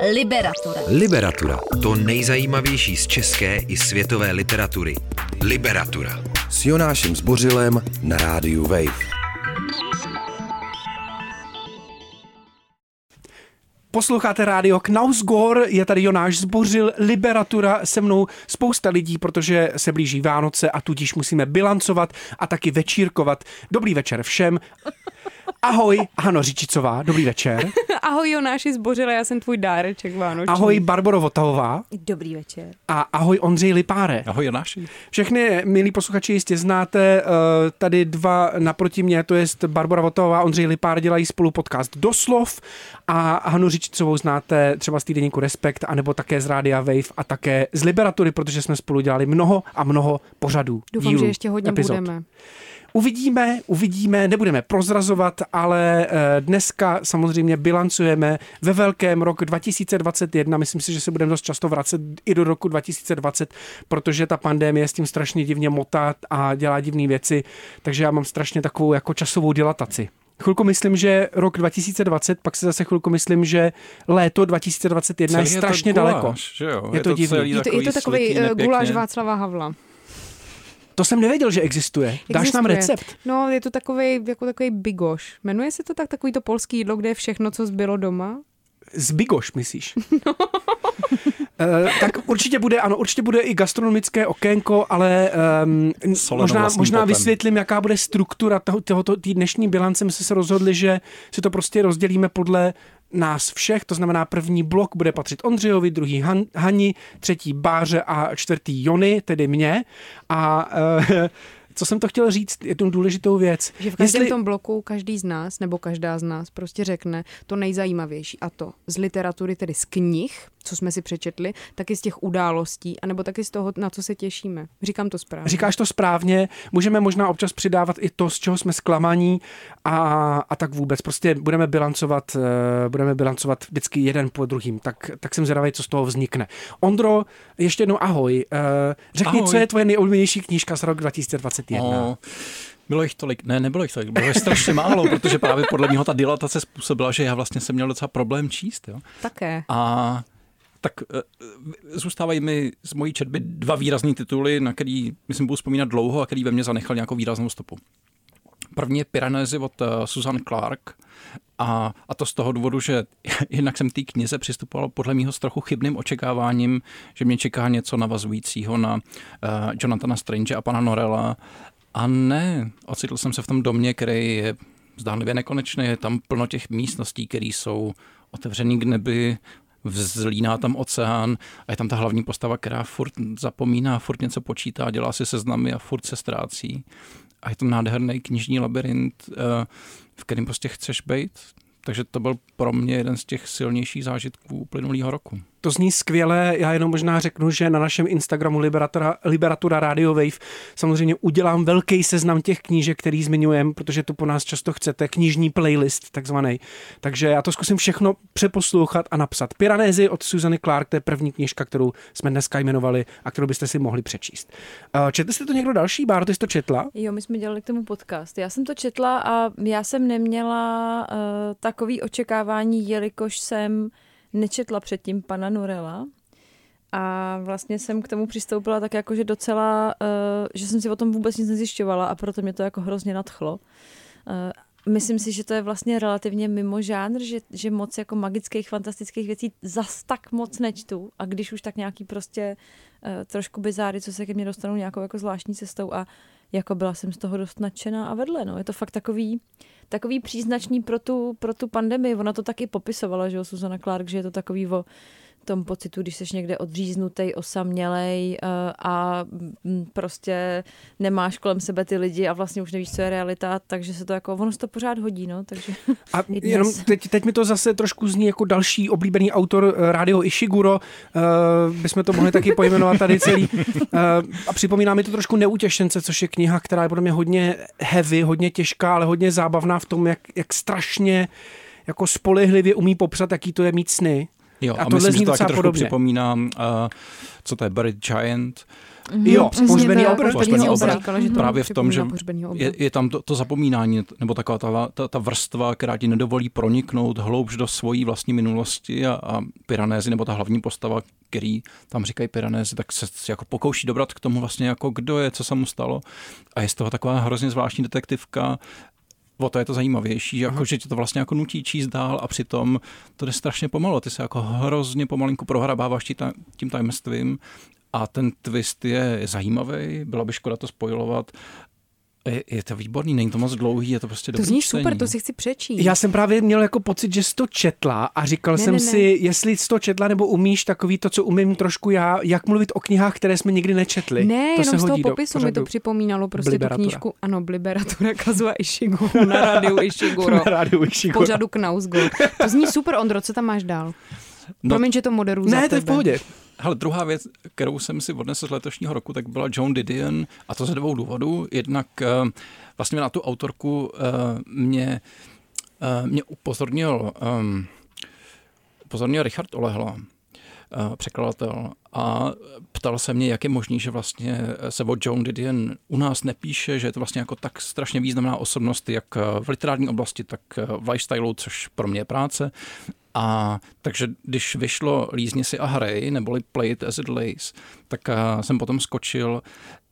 Liberatura. Liberatura. To nejzajímavější z české i světové literatury. Liberatura. S Jonášem Zbořilem na rádiu Wave. Posloucháte rádio Knausgor, je tady Jonáš Zbořil, Liberatura, se mnou spousta lidí, protože se blíží Vánoce a tudíž musíme bilancovat a taky večírkovat. Dobrý večer všem. Ahoj, Hano Říčicová, dobrý večer. ahoj Jonáši Zbořile, já jsem tvůj dáreček vánoční. Ahoj Barbaro Votavová. Dobrý večer. A ahoj Ondřej Lipáre. Ahoj Jonáši. Všechny milí posluchači jistě znáte, uh, tady dva naproti mě, to je Barbara Votavová, Ondřej Lipár dělají spolu podcast Doslov a Hanu Říčicovou znáte třeba z týdeníku Respekt, anebo také z Rádia Wave a také z Liberatury, protože jsme spolu dělali mnoho a mnoho pořadů. Doufám, dílů, že ještě hodně epizod. budeme. Uvidíme, uvidíme, nebudeme prozrazovat, ale eh, dneska samozřejmě bilancujeme ve velkém rok 2021. Myslím si, že se budeme dost často vracet i do roku 2020, protože ta pandémie s tím strašně divně motá a dělá divné věci, takže já mám strašně takovou jako časovou dilataci. Chvilku myslím, že rok 2020, pak se zase chvilku myslím, že léto 2021 Celý je je to strašně guláš, daleko. že jo? Je, Je to, to divný. Je to, je to takový nepěkně. guláš Václava Havla. To jsem nevěděl, že existuje. Dáš nám Existuje. recept? No, je to takový, jako takový bigoš. Jmenuje se to tak, takový to polský jídlo, kde je všechno, co zbylo doma? Z Bigoš, myslíš? No. tak určitě bude, ano, určitě bude i gastronomické okénko, ale um, Soleno možná, možná potem. vysvětlím, jaká bude struktura toho, tohoto tý dnešní bilance. My jsme se rozhodli, že si to prostě rozdělíme podle nás všech, to znamená první blok bude patřit Ondřejovi, druhý Han, Hani, třetí Báře a čtvrtý Jony, tedy mě. A uh, co jsem to chtěl říct, jednu důležitou věc. Že v každém Jestli... tom bloku každý z nás, nebo každá z nás prostě řekne to nejzajímavější a to z literatury, tedy z knih, co jsme si přečetli, taky z těch událostí, anebo taky z toho, na co se těšíme. Říkám to správně. Říkáš to správně, můžeme možná občas přidávat i to, z čeho jsme zklamaní a, a tak vůbec. Prostě budeme bilancovat, eh, budeme bilancovat vždycky jeden po druhým, tak, tak jsem zvědavý, co z toho vznikne. Ondro, ještě jednou ahoj. Eh, Řekni, Ahoj. co je tvoje nejoblíbenější knížka z roku 2021? O, bylo jich tolik, ne, nebylo jich tolik, bylo jich strašně málo, protože právě podle něho ta dilatace způsobila, že já vlastně jsem měl docela problém číst. Jo? Také. A tak eh, zůstávají mi z mojí četby dva výrazný tituly, na který, myslím, budu vzpomínat dlouho a který ve mně zanechal nějakou výraznou stopu. První je Piranézy od uh, Susan Clark a, a to z toho důvodu, že jednak jsem té knize přistupoval podle mého s trochu chybným očekáváním, že mě čeká něco navazujícího na uh, Jonathana Strange a pana Norella a ne, ocitl jsem se v tom domě, který je zdánlivě nekonečný, je tam plno těch místností, které jsou otevřený k nebi, vzlíná tam oceán a je tam ta hlavní postava, která furt zapomíná, furt něco počítá, dělá si seznamy a furt se ztrácí. A je to nádherný knižní labirint, eh, v kterém prostě chceš být. Takže to byl pro mě jeden z těch silnějších zážitků uplynulého roku. To zní skvěle, já jenom možná řeknu, že na našem Instagramu Liberatura, Liberatura Radio Wave samozřejmě udělám velký seznam těch knížek, který zmiňujeme, protože to po nás často chcete, knižní playlist takzvaný. Takže já to zkusím všechno přeposlouchat a napsat. Piranézy od Susany Clark, to je první knížka, kterou jsme dneska jmenovali a kterou byste si mohli přečíst. Eh, Četli jste to někdo další? Báro, ty jsi to četla? Jo, my jsme dělali k tomu podcast. Já jsem to četla a já jsem neměla uh, takový očekávání, jelikož jsem nečetla předtím pana Norela. A vlastně jsem k tomu přistoupila tak jako, že docela, uh, že jsem si o tom vůbec nic nezjišťovala a proto mě to jako hrozně nadchlo. Uh, myslím si, že to je vlastně relativně mimo žánr, že, že moc jako magických, fantastických věcí zas tak moc nečtu a když už tak nějaký prostě uh, trošku bizáry, co se ke mně dostanou nějakou jako zvláštní cestou a jako byla jsem z toho dost nadšená a vedle, no. Je to fakt takový, takový příznačný pro tu, pro tu pandemii. Ona to taky popisovala, že jo, Susana Clark, že je to takový o tom pocitu, když jsi někde odříznutý, osamělej uh, a mm, prostě nemáš kolem sebe ty lidi a vlastně už nevíš, co je realita, takže se to jako, ono se to pořád hodí, no, takže A jenom teď, teď mi to zase trošku zní jako další oblíbený autor eh, Radio Ishiguro, uh, bychom to mohli taky pojmenovat tady celý. Uh, a připomíná mi to trošku Neutěšence, což je kniha, která je podle mě hodně heavy, hodně těžká, ale hodně zábavná v tom, jak, jak strašně jako spolehlivě umí popsat, jaký to je mít sny. Jo, A a, tohle myslím, zní že to docela taky podobně. připomíná, uh, co to je, Buried Giant, Jo, přesně pohřbený obr. pohřbený pohřbený obr. obr. Říkala, že to právě v tom, že je, je tam to, to zapomínání, nebo taková ta, ta, ta vrstva, která ti nedovolí proniknout hloubš do svojí vlastní minulosti a, a Piranézy, nebo ta hlavní postava, který tam říkají Piranézy, tak se jako pokouší dobrat k tomu vlastně jako kdo je, co se mu stalo. A je z toho taková hrozně zvláštní detektivka, o to je to zajímavější, že, jako, že tě to vlastně jako nutí číst dál a přitom to jde strašně pomalu. Ty se jako hrozně pomalinku prohrabáváš tím tajemstvím a ten twist je zajímavý, byla by škoda to spojovat. Je, je to výborný, není to moc dlouhý, je to prostě To dobrý zní čtení. super, to si chci přečíst. Já jsem právě měl jako pocit, že jsi to četla a říkal Ne, jsem ne, ne. si, jestli jsi to četla nebo umíš takový to, co umím trošku já, jak mluvit o knihách, které jsme nikdy nečetli. Ne, to jenom z toho popisu mi to připomínalo prostě Bliberatura. tu knížku. Ano, Bliberatura Kazuha Ishiguro na rádiu Ishiguro. Na rádiu Ishiguro. pořadu Knausgård. To zní super, Ondro, co tam máš dál? No, Promiň, že to moderuju za Ne, to je v tebe. pohodě. Hele, druhá věc, kterou jsem si odnesl z letošního roku, tak byla Joan Didion a to ze dvou důvodů. Jednak eh, vlastně na tu autorku eh, mě, eh, mě upozornil, upozornil Richard Olehla, eh, překladatel, a ptal se mě, jak je možný, že vlastně se o Joan Didion u nás nepíše, že je to vlastně jako tak strašně významná osobnost, jak v literární oblasti, tak v lifestyleu, což pro mě je práce. A takže když vyšlo Lízni si a hrej, neboli Play it as it lays, tak a, jsem potom skočil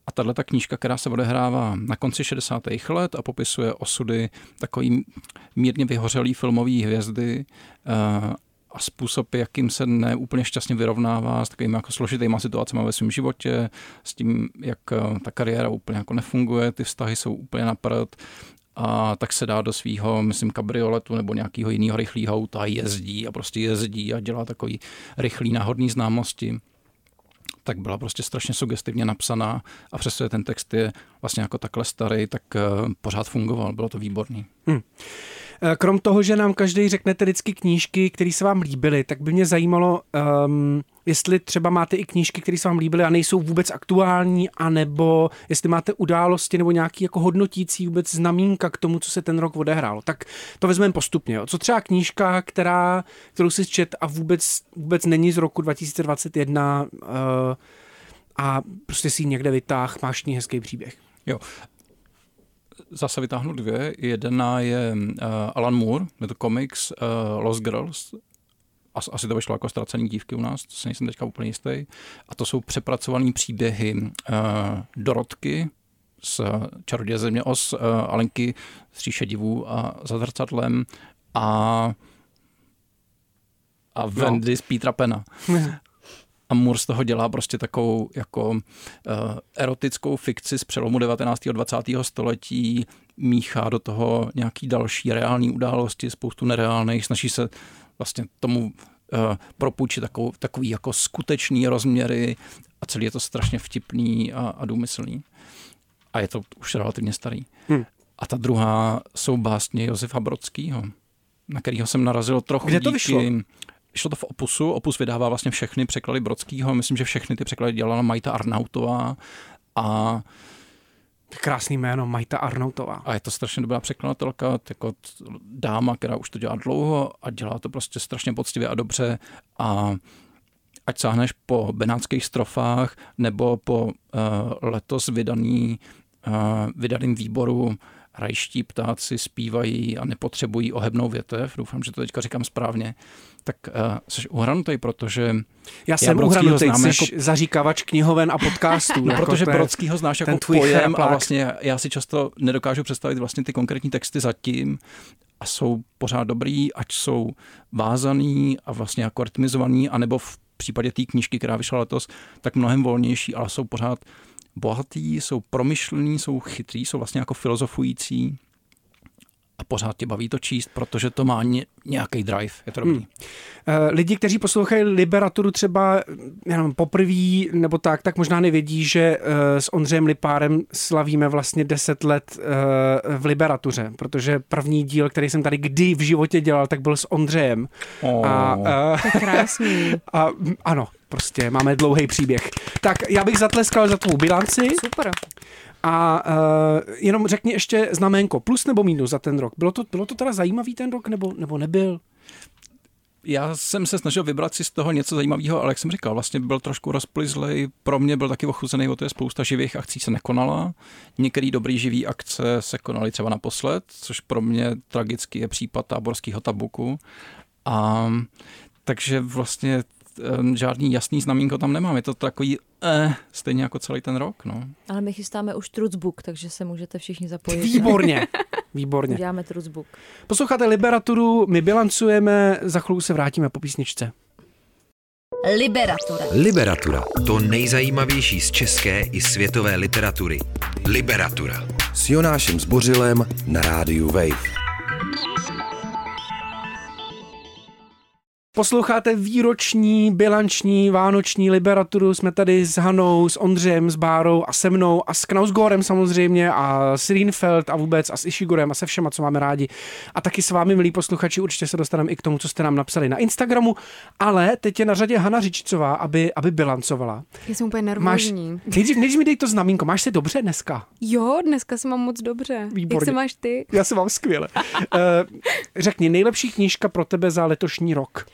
a tahle ta knížka, která se odehrává na konci 60. let a popisuje osudy takový mírně vyhořelý filmový hvězdy a, a způsob, jakým se neúplně šťastně vyrovnává s takovými jako složitýma situacemi ve svém životě, s tím, jak a, ta kariéra úplně jako nefunguje, ty vztahy jsou úplně na prd a tak se dá do svého, myslím, kabrioletu nebo nějakého jiného rychlého auta a jezdí a prostě jezdí a dělá takový rychlý náhodný známosti tak byla prostě strašně sugestivně napsaná a přestože ten text je vlastně jako takhle starý, tak uh, pořád fungoval, bylo to výborný. Hm. Krom toho, že nám každý řeknete vždycky knížky, které se vám líbily, tak by mě zajímalo, um, jestli třeba máte i knížky, které se vám líbily a nejsou vůbec aktuální, anebo jestli máte události nebo nějaký jako hodnotící vůbec znamínka k tomu, co se ten rok odehrálo. Tak to vezmeme postupně. Jo. Co třeba knížka, která, kterou si čet a vůbec, vůbec není z roku 2021 uh, a prostě si ji někde vytáh, máš ní hezký příběh. Jo, zase vytáhnu dvě. Jedna je uh, Alan Moore, je to komiks uh, Lost Girls, As, asi to vyšlo jako ztracený dívky u nás, to si nejsem teďka úplně jistý. A to jsou přepracované příběhy uh, Dorotky z Čaroděje země os, uh, Alenky z Říše divů a za zrcadlem a a Wendy no. z Petra Pena. A Moore z toho dělá prostě takovou jako uh, erotickou fikci z přelomu 19. a 20. století, míchá do toho nějaký další reální události, spoustu nereálných, snaží se vlastně tomu uh, propůjčit takovou, takový jako skutečný rozměry a celý je to strašně vtipný a, a důmyslný. A je to už relativně starý. Hmm. A ta druhá jsou básně Josefa Brodského, na kterého jsem narazil trochu Kde to díky... vyšlo? Vyšlo to v Opusu. Opus vydává vlastně všechny překlady Brodského. Myslím, že všechny ty překlady dělala Majta Arnautová a Krásný jméno, Majta Arnautová. a je to strašně dobrá překladatelka, jako dáma, která už to dělá dlouho a dělá to prostě strašně poctivě a dobře a ať sáhneš po benátských strofách nebo po uh, letos vydaný, uh, vydaným výboru rajští ptáci zpívají a nepotřebují ohebnou větev, doufám, že to teďka říkám správně, tak uh, jsi uhranutý, protože Já jsem uhranutý, znám jsi jako- zaříkávač knihoven a podcastů. No, jako protože to je- Brodskýho znáš jako ten pojem a vlastně já si často nedokážu představit vlastně ty konkrétní texty zatím a jsou pořád dobrý, ať jsou vázaný a vlastně jako rytmizovaný, anebo v případě té knížky, která vyšla letos, tak mnohem volnější, ale jsou pořád bohatý, jsou promyšlený, jsou chytrý, jsou vlastně jako filozofující a pořád tě baví to číst, protože to má ně, nějaký drive, je to dobrý. Hmm. Eh, Lidi, kteří poslouchají Liberaturu třeba jenom poprvé nebo tak, tak možná nevědí, že eh, s Ondřejem Lipárem slavíme vlastně 10 let eh, v Liberatuře, protože první díl, který jsem tady kdy v životě dělal, tak byl s Ondřejem. Oh. A, eh, To je krásný. a mm, ano, prostě máme dlouhý příběh. Tak já bych zatleskal za tvou bilanci Super. A uh, jenom řekni ještě znamenko, plus nebo minus za ten rok. Bylo to, bylo to teda zajímavý ten rok, nebo, nebo nebyl? Já jsem se snažil vybrat si z toho něco zajímavého, ale jak jsem říkal, vlastně byl trošku rozplizlej. Pro mě byl taky ochuzený, o to je spousta živých akcí se nekonala. Některé dobrý živý akce se konaly třeba naposled, což pro mě tragicky je případ táborského tabuku. A takže vlastně žádný jasný znamínko tam nemám. Je to takový eh, stejně jako celý ten rok. No. Ale my chystáme už Trucbook, takže se můžete všichni zapojit. Výborně. Výborně. Uděláme Trucbook. Posloucháte Liberaturu, my bilancujeme, za chvíli se vrátíme po písničce. Liberatura. Liberatura. To nejzajímavější z české i světové literatury. Liberatura. S Jonášem Zbořilem na rádiu Wave. Posloucháte výroční, bilanční, vánoční liberaturu. Jsme tady s Hanou, s Ondřejem, s Bárou a se mnou a s Knausgorem samozřejmě a s Rienfeld a vůbec a s Ishigorem a se všema, co máme rádi. A taky s vámi, milí posluchači, určitě se dostaneme i k tomu, co jste nám napsali na Instagramu. Ale teď je na řadě Hana Řičcová, aby, aby bilancovala. Já jsem úplně Máš, nervózní. nejdřív, nejdřív mi dej to znamínko. Máš se dobře dneska? Jo, dneska se mám moc dobře. Výborně. Jak se máš ty? Já se mám skvěle. Uh, řekni, nejlepší knížka pro tebe za letošní rok.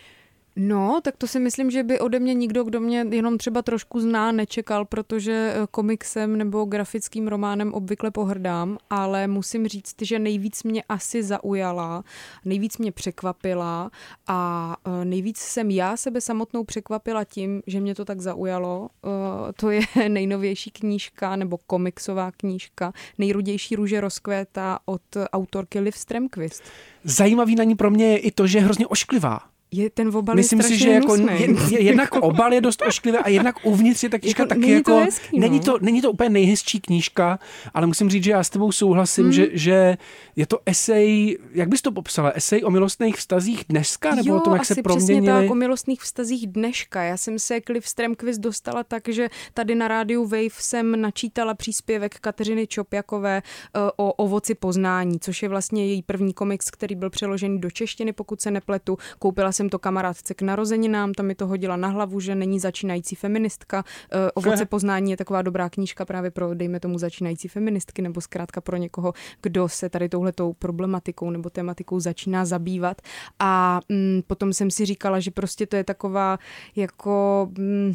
No, tak to si myslím, že by ode mě nikdo, kdo mě jenom třeba trošku zná, nečekal, protože eh, komiksem nebo grafickým románem obvykle pohrdám, ale musím říct, že nejvíc mě asi zaujala, nejvíc mě překvapila a eh, nejvíc jsem já sebe samotnou překvapila tím, že mě to tak zaujalo. Eh, To je nejnovější knížka nebo komiksová knížka Nejrudější růže rozkvétá od autorky Liv Stremquist. Zajímavý na ní pro mě je i to, že je hrozně ošklivá. Je ten obal Myslím je si, že jako je, je, jednak obal je dost ošklivý a jednak uvnitř je ta knížka Jako, taky není to jako... hezký, no. není, to, není to úplně nejhezčí knížka, ale musím říct, že já s tebou souhlasím, Hmm. že, že je to esej, jak bys to popsala, esej o milostných vztazích dneska, nebo jo, o tom, jak asi se přesně tak, o milostných vztazích dneška. Já jsem se k Liv Stremquist dostala tak, že tady na rádiu Wave jsem načítala příspěvek Kateřiny Čopjakové eh, o ovoci poznání, což je vlastně její první komiks, který byl přeložený do češtiny, pokud se nepletu. Koupila jsem to kamarádce k narozeninám, tam mi to hodila na hlavu, že není začínající feministka. Eh, Ovoce poznání je taková dobrá knížka právě pro, dejme tomu, začínající feministky, nebo zkrátka pro někoho, kdo se tady touhletou problematikou nebo tematikou začíná zabývat. A mm, potom jsem si říkala, že prostě to je taková jako... Mm,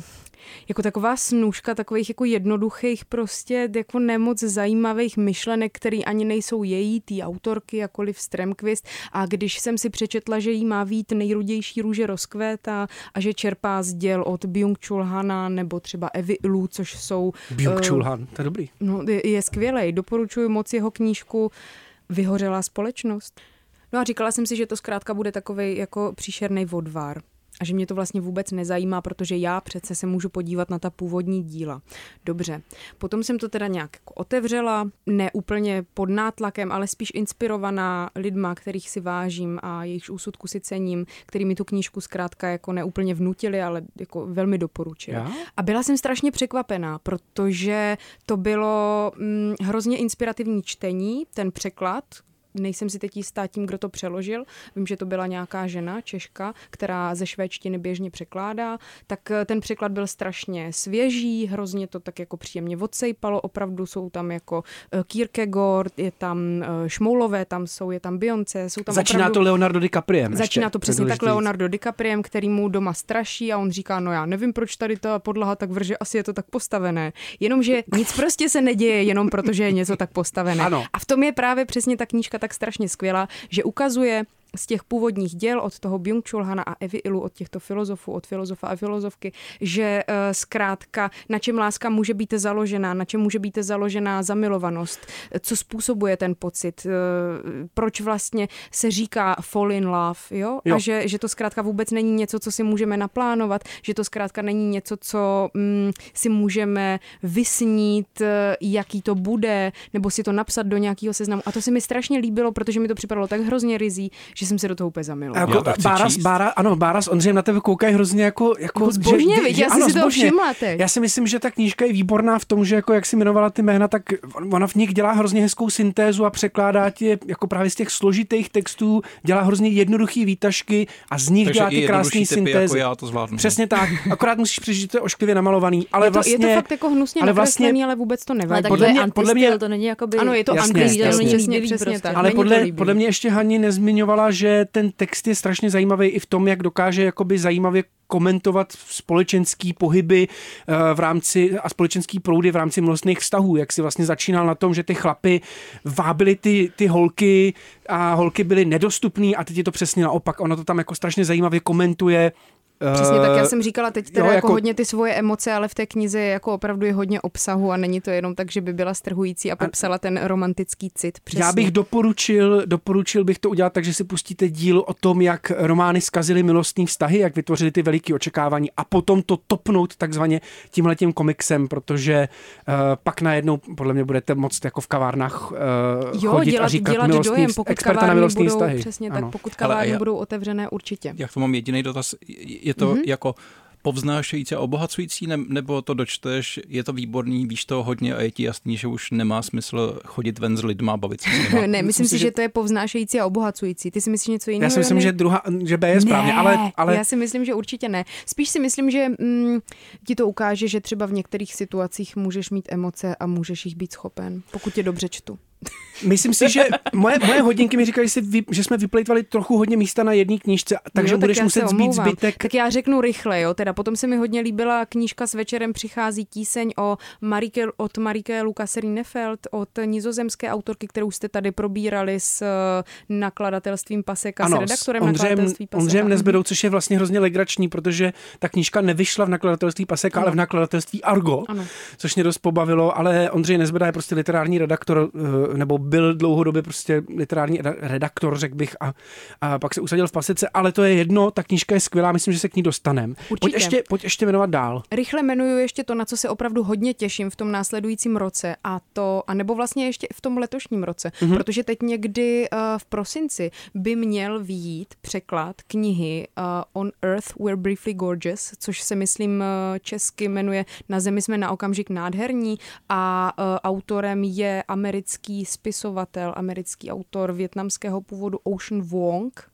jako taková snůžka takových jako jednoduchých prostě jako nemoc zajímavých myšlenek, které ani nejsou její, té autorky, jakoliv Stremquist. A když jsem si přečetla, že jí má vít nejrudější růže rozkvétá a že čerpá z děl od Byung-Chul Hana nebo třeba Evy Ilu, což jsou... Byung eh, Chul Han, to je dobrý. No, je, je skvělej. Doporučuji moc jeho knížku Vyhořelá společnost. No a říkala jsem si, že to zkrátka bude takový jako příšerný vodvár. A že mě to vlastně vůbec nezajímá, protože já přece se můžu podívat na ta původní díla. Dobře. Potom jsem to teda nějak jako otevřela, ne úplně pod nátlakem, ale spíš inspirovaná lidma, kterých si vážím a jejichž úsudku si cením, který mi tu knížku zkrátka jako neúplně vnutili, ale jako velmi doporučili. Já? A byla jsem strašně překvapená, protože to bylo hm, hrozně inspirativní čtení, ten překlad, nejsem si teď jistá tím, kdo to přeložil. Vím, že to byla nějaká žena, Češka, která ze švédštiny běžně překládá. Tak eh, ten překlad byl strašně svěží, hrozně to tak jako příjemně odsejpalo. Opravdu jsou tam jako eh, Kierkegaard, je tam eh, Šmoulové, tam jsou, je tam Beyoncé, jsou tam Začíná opravdu... to Leonardo DiCapriem. Začíná ještě, to přesně tak. Leonardo DiCapriem, který mu doma straší a on říká, no já nevím, proč tady ta podlaha tak vrže, asi je to tak postavené. Jenomže nic prostě se neděje jenom proto, že je něco tak postavené. Ano. A v tom je právě přesně ta knížka tak strašně skvělá, že ukazuje z těch původních děl od toho Byung-Chul Hana a Evy Ilu, od těchto filozofů, od filozofa a filozofky, že uh, zkrátka na čem láska může být založená, na čem může být založená zamilovanost, co způsobuje ten pocit, uh, proč vlastně se říká fall in love, jo? Jo. A že, že to zkrátka vůbec není něco, co si můžeme naplánovat, že to zkrátka není něco, co mm, si můžeme vysnít, eh, jaký to bude, nebo si to napsat do nějakého seznamu. A to se mi strašně líbilo, protože mi to připadalo tak hrozně rizí, že jsem se do toho úplně A zamilovala. Jako, Já to chci Bára, ano, Bára s Ondřejem na tebe koukají hrozně jako... Jako, Jako zbožně, viď? Já jsem ano, si zbožně. všimla teď. Já si myslím, že ta knížka je výborná v tom, že jako jak si jmenovala ty jména, tak ona v nich dělá hrozně hezkou syntézu a překládá ti jako právě z těch složitých textů, dělá hrozně jednoduchý výtažky a z nich Takže dělá ty krásné typy, syntézy. jako já to zvládnu. Přesně tak. Akorát musíš přežít, že to je ošklivě namalovaný, ale je, to, vlastně... je to fakt jako hnusně ale ale vlastně- ale vůbec to nevadí. tak Podle to mě- je podle mě- to není jakoby... Ano, je to Jasně, antistyl, jasně. přesně, přesně prostě. tak. ale to podle, mě ještě Haní nezmiňovala že ten text je strašně zajímavý i v tom, jak dokáže jakoby zajímavě komentovat společenský pohyby eh, v rámci a společenský proudy v rámci milostných vztahů, jak si vlastně začínal na tom, že ty chlapy vábily ty, ty holky a holky byly nedostupné a teď je to přesně naopak. Ono to tam jako strašně zajímavě komentuje Přesně tak, já Eh, jsem říkala teď teda jo, jako, jako- hodně ty svoje emoce, ale v té knize je jako opravdu je hodně obsahu a není to jenom tak, že by byla strhující a popsala ten romantický cit. Přesně. Já bych doporučil, doporučil bych to udělat tak, že si pustíte díl o tom, jak romány zkazily milostní vztahy, jak vytvořili ty veliké očekávání a potom to topnout takzvaně tímhletím komiksem, protože uh, pak najednou podle mě budete moct jako v kavárnách uh, jo, chodit dělat, a říkat dělat milostný, dojem, pokud experta na kavárny milostní budou, vztahy. přesně Ano. tak, pokud kavárny já- budou otevřené určitě. Jak to mám jediný dotaz, je to Mhm. mm-hmm. jako povznášející a obohacující, ne, nebo to dočteš, je to výborný, víš to hodně a je ti jasný, že už nemá smysl chodit ven s lidma a bavit se s nima. ne, myslím si, že to je povznášející a obohacující. Ty si myslíš něco jiného? Já si myslím, Jany? že, druhá, že B je správně, ne, ale, ale já si myslím, že určitě ne. Spíš si myslím, že mm, ti to ukáže, že třeba v některých situacích můžeš mít emoce a můžeš jich být schopen, pokud tě dobře čtu. Myslím si, že moje, moje hodinky mi říkají, že, vy, že jsme vyplejtvali trochu hodně místa na jedné knížce, takže jo, budeš tak se muset zbít zbytek. Tak já řeknu rychle, jo, teda potom se mi hodně líbila knížka s večerem přichází tíseň o Marike, od Marike Lukas Rienefeld, od nizozemské autorky, kterou jste tady probírali s eh, nakladatelstvím Paseka, s redaktorem Ondřejem, nakladatelství Paseka. Ondřejem Mhm. Nezbedou, což je vlastně hrozně legrační, protože ta knížka nevyšla v nakladatelství Paseka, ale v nakladatelství Argo, Ano. což mě dost pobavilo, ale Ondřej Nezbeda je prostě literární redaktor, eh, nebo byl dlouhodobě prostě literární reda- redaktor, řekl bych, a, a pak se usadil v Pasece, ale to je jedno, ta knížka je skvělá, myslím, že se k ní dostanem. Pojď ještě, pojď ještě jmenovat dál. Rychle jmenuju ještě to, na co se opravdu hodně těším v tom následujícím roce a to, a nebo vlastně ještě v tom letošním roce, Mhm. mm-hmm. protože teď někdy uh, v prosinci by měl výjít překlad knihy uh, On Earth We're Briefly Gorgeous, což se myslím uh, česky jmenuje Na zemi jsme na okamžik nádherní a uh, autorem je americký spisovatel, americký autor větnamského původu Ocean Vuong.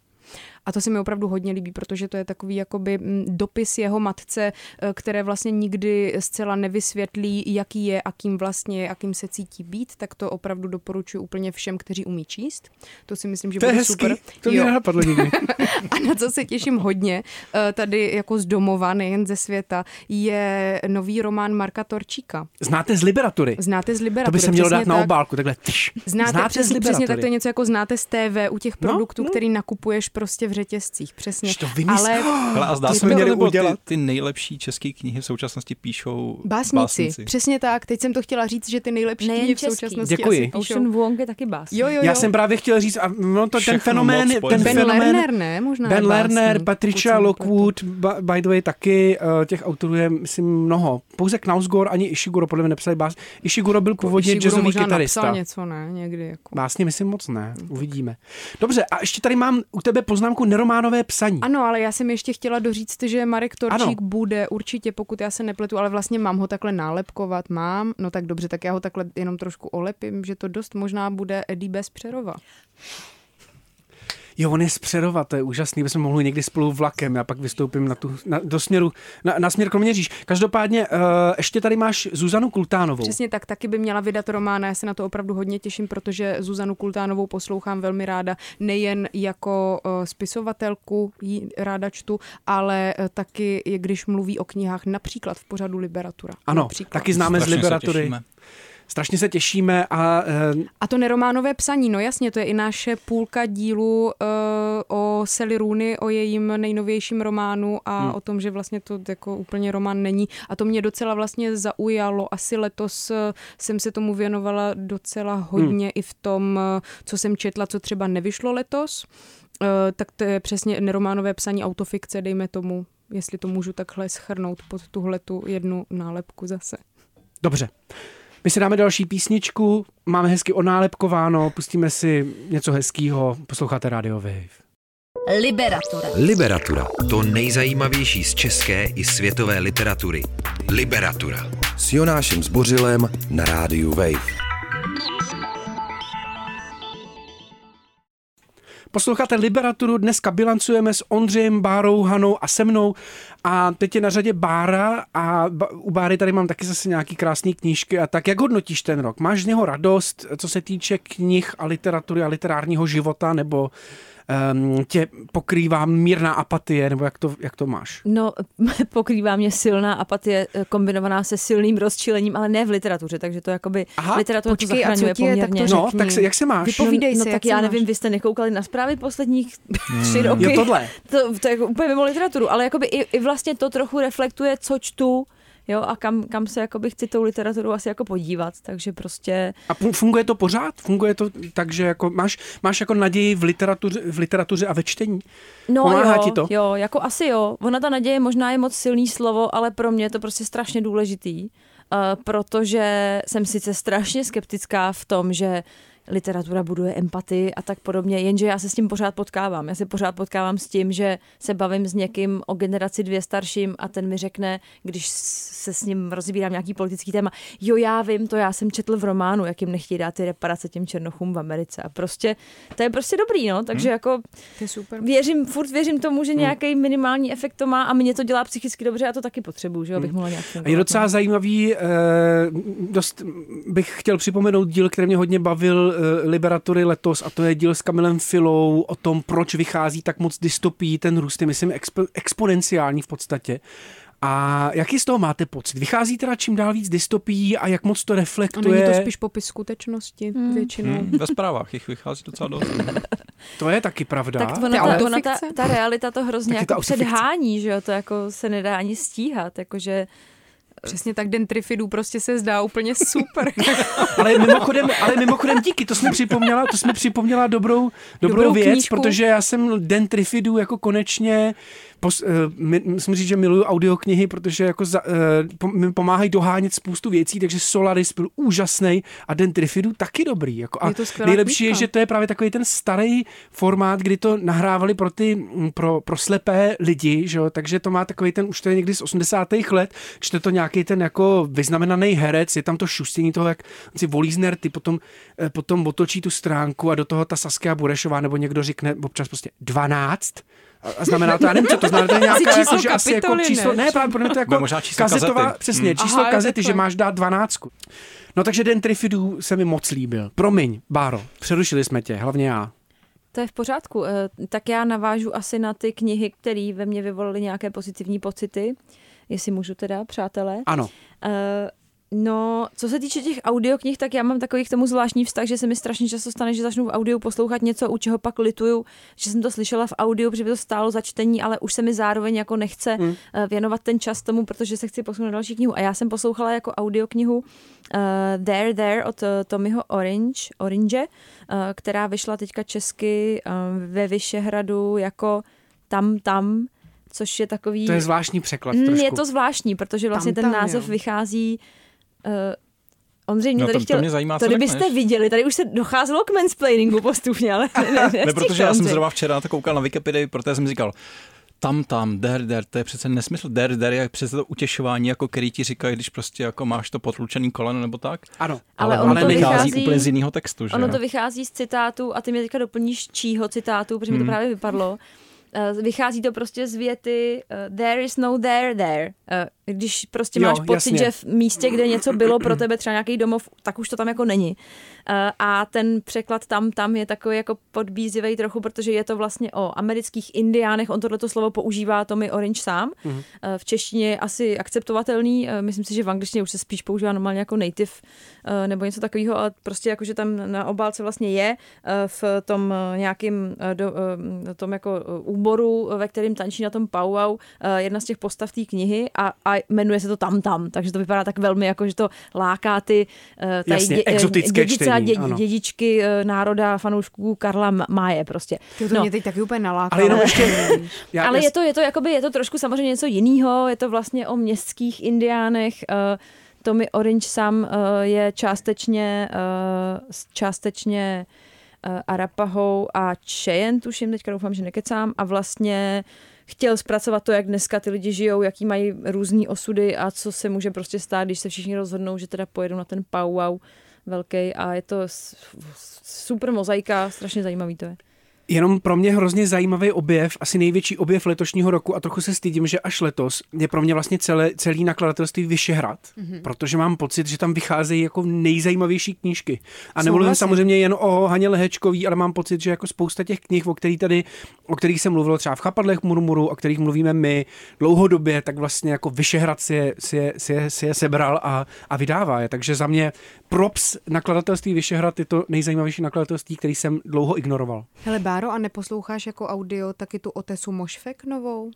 A to se mi opravdu hodně líbí, protože to je takový jakoby mm, dopis jeho matce, eh, které vlastně nikdy zcela nevysvětlí, jaký je a kým vlastně je a kým se cítí být, tak to opravdu doporučuji úplně všem, kteří umí číst. To si myslím, že To bude hezký, super. to mě Jo. nenapadlo nikdy. A na co se těším hodně, eh, tady jako z domova, nejen ze světa, je nový román Marka Torčíka. Znáte z literatury? Znáte z To literatury. by se mělo dát na tak. obálku, takhle. Tyš. Znáte, Znáte přesně, z přesně tak, to je něco jako znáte z TV u těch No, produktů, no. který nakupuješ prostě v řetězcích, přesně. To vymysl- Ale Hele, a zdá se mi, měli nebo ty, udělat. ty nejlepší české knihy v současnosti píšou básníci, básníci. přesně tak. Teď jsem to chtěla říct, že ty nejlepší Nejen knihy v český. současnosti Děkuji. asi píšou. Ocean Vuong je taky básník. Jo, jo, jo. Já jsem právě chtěl říct, a no to ten Všechno fenomén, moc ten. Ben fenomén, Lerner, ne? Možná Ben Lerner, Patricia. Lockwood, by the way taky, uh, těch autorů je, myslím, mnoho. Pouze Knausgård ani Ishiguro podle mě nepsali bás. Ishiguro byl původně Ishiguro jazzový možná kytarista. napsal něco, ne? Někdy jako. Básně myslím moc ne, uvidíme. Dobře, a ještě tady mám u tebe poznámku nerománové psaní. Ano, ale já jsem ještě chtěla doříct, že Marek Torčík Ano. bude určitě, pokud já se nepletu, ale vlastně mám ho takhle nálepkovat, mám, no tak dobře, tak já ho takhle jenom trošku olepím, že to dost možná bude Eddie bez Přerova. Jo, on je z Přerova, to je úžasný, bychom mohli někdy spolu vlakem, já pak vystoupím na tu, na, do směru, na, na směr Kroměříž. Každopádně, uh, ještě tady máš Zuzanu Kultánovou. Přesně tak, taky by měla vydat román a já se na to opravdu hodně těším, protože Zuzanu Kultánovou poslouchám velmi ráda, nejen jako uh, spisovatelku, ji ráda čtu, ale uh, taky, i když mluví o knihách, například v pořadu Literatura. Ano, například. taky známe z Strašně se literatury. Strašně se těšíme a uh, A to nerománové psaní, no jasně, to je i naše půlka dílu uh, o Sally Rooney, o jejím nejnovějším románu a hmm. o tom, že vlastně to jako úplně román není. A to mě docela vlastně zaujalo. Asi letos uh, jsem se tomu věnovala docela hodně hmm. i v tom, co jsem četla, co třeba nevyšlo letos. Uh, tak to je přesně nerománové psaní autofikce, dejme tomu, jestli to můžu takhle schrnout pod tuhle tu jednu nálepku zase. dobře. My si dáme další písničku, máme hezky onálepkováno, pustíme si něco hezkýho, posloucháte Radio Wave. Liberatura. Liberatura. To nejzajímavější z české i světové literatury. Liberatura. S Jonášem Zbořilem na rádiu Wave. Posloucháte Liberaturu, dneska bilancujeme s Ondřejem Bárou, Hanou a se mnou a teď je na řadě Bára a u Báry tady mám taky zase nějaký krásný knížky a tak jak hodnotíš ten rok? Máš z něho radost, co se týče knih a literatury a literárního života nebo um, tě pokrývá mírná apatie, nebo jak to, jak to máš? No, pokrývá mě silná apatie eh, kombinovaná se silným rozčilením, ale ne v literatuře, takže to jakoby Aha, literatura to počkej, a co zachraňuje ti je, tak to poměrně. No, tak se, jak se máš? Vypovídej no, se, tak jak já se nevím, máš? vy jste nekoukali na zprávy posledních tři roky. Jo, tohle. To, to je jako úplně mimo literaturu, ale jakoby i, i vlastně to trochu reflektuje, co čtu, jo, a kam, kam se jakoby chci tou literaturu asi jako podívat, takže prostě, A fu- funguje to pořád? Funguje to tak, že jako máš, máš jako naději v literatuře, v literatuře a ve čtení? no Pomáhá jo, ti to? jo, jako asi jo, ona ta naděje možná je moc silný slovo, ale pro mě je to prostě strašně důležitý, uh, protože jsem sice strašně skeptická v tom, že literatura buduje empatii a tak podobně, jenže já se s tím pořád potkávám. Já se pořád potkávám s tím, že se bavím s někým o generaci dvě starším a ten mi řekne, když se s ním rozbírám nějaký politický téma, jo já vím, to já jsem četl v románu, jak jim nechtějí dát ty reparace těm černochům v Americe a prostě, to je prostě dobrý, no, takže Hmm. jako To je super. věřím, furt věřím tomu, že nějaký minimální efekt to má a mě to dělá psychicky dobře a to taky potřebuju, že abych mohla nějak A je fungovat, docela no. zajímavý, eh, dost bych chtěl připomenout díl, který mě hodně bavil eh, Liberatory letos a to je díl s Kamilem Filou o tom, proč vychází tak moc dystopí, ten růst je, myslím, expo, exponenciální v podstatě. A jaký z toho máte pocit? Vychází teda čím dál víc dystopí a jak moc to A reflektuje? není to spíš popis skutečnosti Hmm. většinou. Hmm, ve zprávách jich vychází docela dost. To je taky pravda. Tak ale ta, to ona ta, fikce? ta realita to hrozně Taky ta jako předhání, že jo, to jako se nedá ani stíhat, jakože Přesně tak dentrifidů prostě se zdá úplně super. Ale mimochodem, ale mimochodem díky, to jsme připomněla, to jsme připomněla dobrou, dobrou, Dobrou věc, knížku. protože já jsem Den Trifidu jako konečně Pos, uh, my, musím říct, že miluju audioknihy, protože jako za, uh, pom, mi pomáhají dohánět spoustu věcí, takže Solaris byl úžasný a Den Trifidu taky dobrý. Jako, a Je to nejlepší je, knížka. že to je právě takový ten starý formát, kdy to nahrávali pro ty mm, pro, pro slepé lidi, že jo? takže to má takový ten, už to je někdy z 80. let, čte to nějaký ten jako vyznamenaný herec, je tam to šustění toho, jak si volí z nerty, potom, eh, potom otočí tu stránku a do toho ta Saskia Burešová nebo někdo řekne občas prostě 12, a- znamená to, já nevím, co to znamená, to je nějaká číslo jako, že asi jako číslo, ne? ne, právě pro mě to je Bude jako možná číslo kazetová, kazety. přesně, Hmm. číslo Aha, kazety, že máš dát dvanáctku. No takže Den Trifidů se mi moc líbil. Promiň, Báro, přerušili jsme tě, hlavně já. To je v pořádku. Eh, Tak já navážu asi na ty knihy, které ve mně vyvolaly nějaké pozitivní pocity, jestli můžu teda, přátelé. Ano. Eh, No, co se týče těch audioknih, tak já mám takový k tomu zvláštní vztah, že se mi strašně často stane, že začnu v audiu poslouchat něco, u čeho pak lituju, že jsem to slyšela v audiu, protože by to stálo za čtení, ale už se mi zároveň jako nechce Hmm. mm. věnovat ten čas tomu, protože se chci posunout na další knihu. A já jsem poslouchala jako audioknihu uh, There There od uh, Tommyho Orange, Orange, uh, která vyšla teďka česky uh, ve Vyšehradu jako Tam Tam, což je takový... To je zvláštní překlad Mm, trošku. Je to zvláštní, protože vlastně Tam, ten tam, název jo. vychází... Uh, Ondřej mě No, tady to- to chtěl... mě zajímá, to co kdybyste řekneš. viděli, tady už se docházelo k mansplainingu postupně, ale ne, ne, Ne, protože já jsem zrovna včera na to koukal na Wikipedii, protože jsem říkal, tam, tam, der, der, to je přece nesmysl. Der, der je přece to utěšování, jako který ti říkají, když prostě jako máš to potlučený koleno nebo tak. Ano. Ale ono ono to to vychází vychází- úplně z jiného textu, že Ono jo? to vychází z citátu a ty mě teďka doplníš čího citátu, protože mi Hmm. to právě vypadlo. Eh, Vychází to prostě z věty uh, there is no there there. Uh, když prostě Jo, máš pocit, jasně. že v místě, kde něco bylo pro tebe, třeba nějaký domov, tak už to tam jako není. Uh, a ten překlad tam, tam je takový jako podbízivý trochu, protože je to vlastně o amerických indiánech. On tohleto slovo používá Tommy Orange sám. Mhm. Uh, v češtině je asi akceptovatelný. Uh, myslím si, že v angličtině už se spíš používá normálně jako native nebo něco takového, ale prostě jako, že tam na obálce vlastně je v tom nějakým do, tom jako úboru, ve kterém tančí na tom powwow uh, jedna z těch postav té knihy a, a jmenuje se to tam tam, takže to vypadá tak velmi jako, že to láká ty tady Jasně, exotické dědice a čtení, ano. dědičky uh, národa fanoušků Karla Máje prostě. To, to No. mě teď taky úplně nalákalo. Ale jenom ještě... Já, Ale já- je to, je to, jakoby, je to trošku samozřejmě něco jiného, je to vlastně o městských indiánech. Uh, Tommy Orange sám uh, je částečně, uh, částečně uh, Arapahou a Cheyenne, tuším, teďka doufám, že nekecám, a vlastně chtěl zpracovat to, jak dneska ty lidi žijou, jaký mají různé osudy a co se může prostě stát, když se všichni rozhodnou, že teda pojedou na ten powwow velký a je to super mozaika, strašně zajímavý to je. Jenom pro mě hrozně zajímavý objev, asi největší objev letošního roku a trochu se stydím, že až letos je pro mě vlastně celé, celý nakladatelství Vyšehrad, mm-hmm. protože mám pocit, že tam vycházejí jako nejzajímavější knížky. A nemluvím samozřejmě jen o Haně Lehečkový, ale mám pocit, že jako spousta těch knih, o kterých tady, o kterých jsem mluvil třeba v Chapadlech Murmuru, o kterých mluvíme my dlouhodobě, tak vlastně jako Vyšehrad si je, si je, si je, si je sebral a, a vydává je. Takže za mě props nakladatelství Vyšehrad je to nejzajímavější nakladatelství, který jsem dlouho ignoroval. Hele, Báro, a neposloucháš jako audio taky tu Otesu Mošfek novou?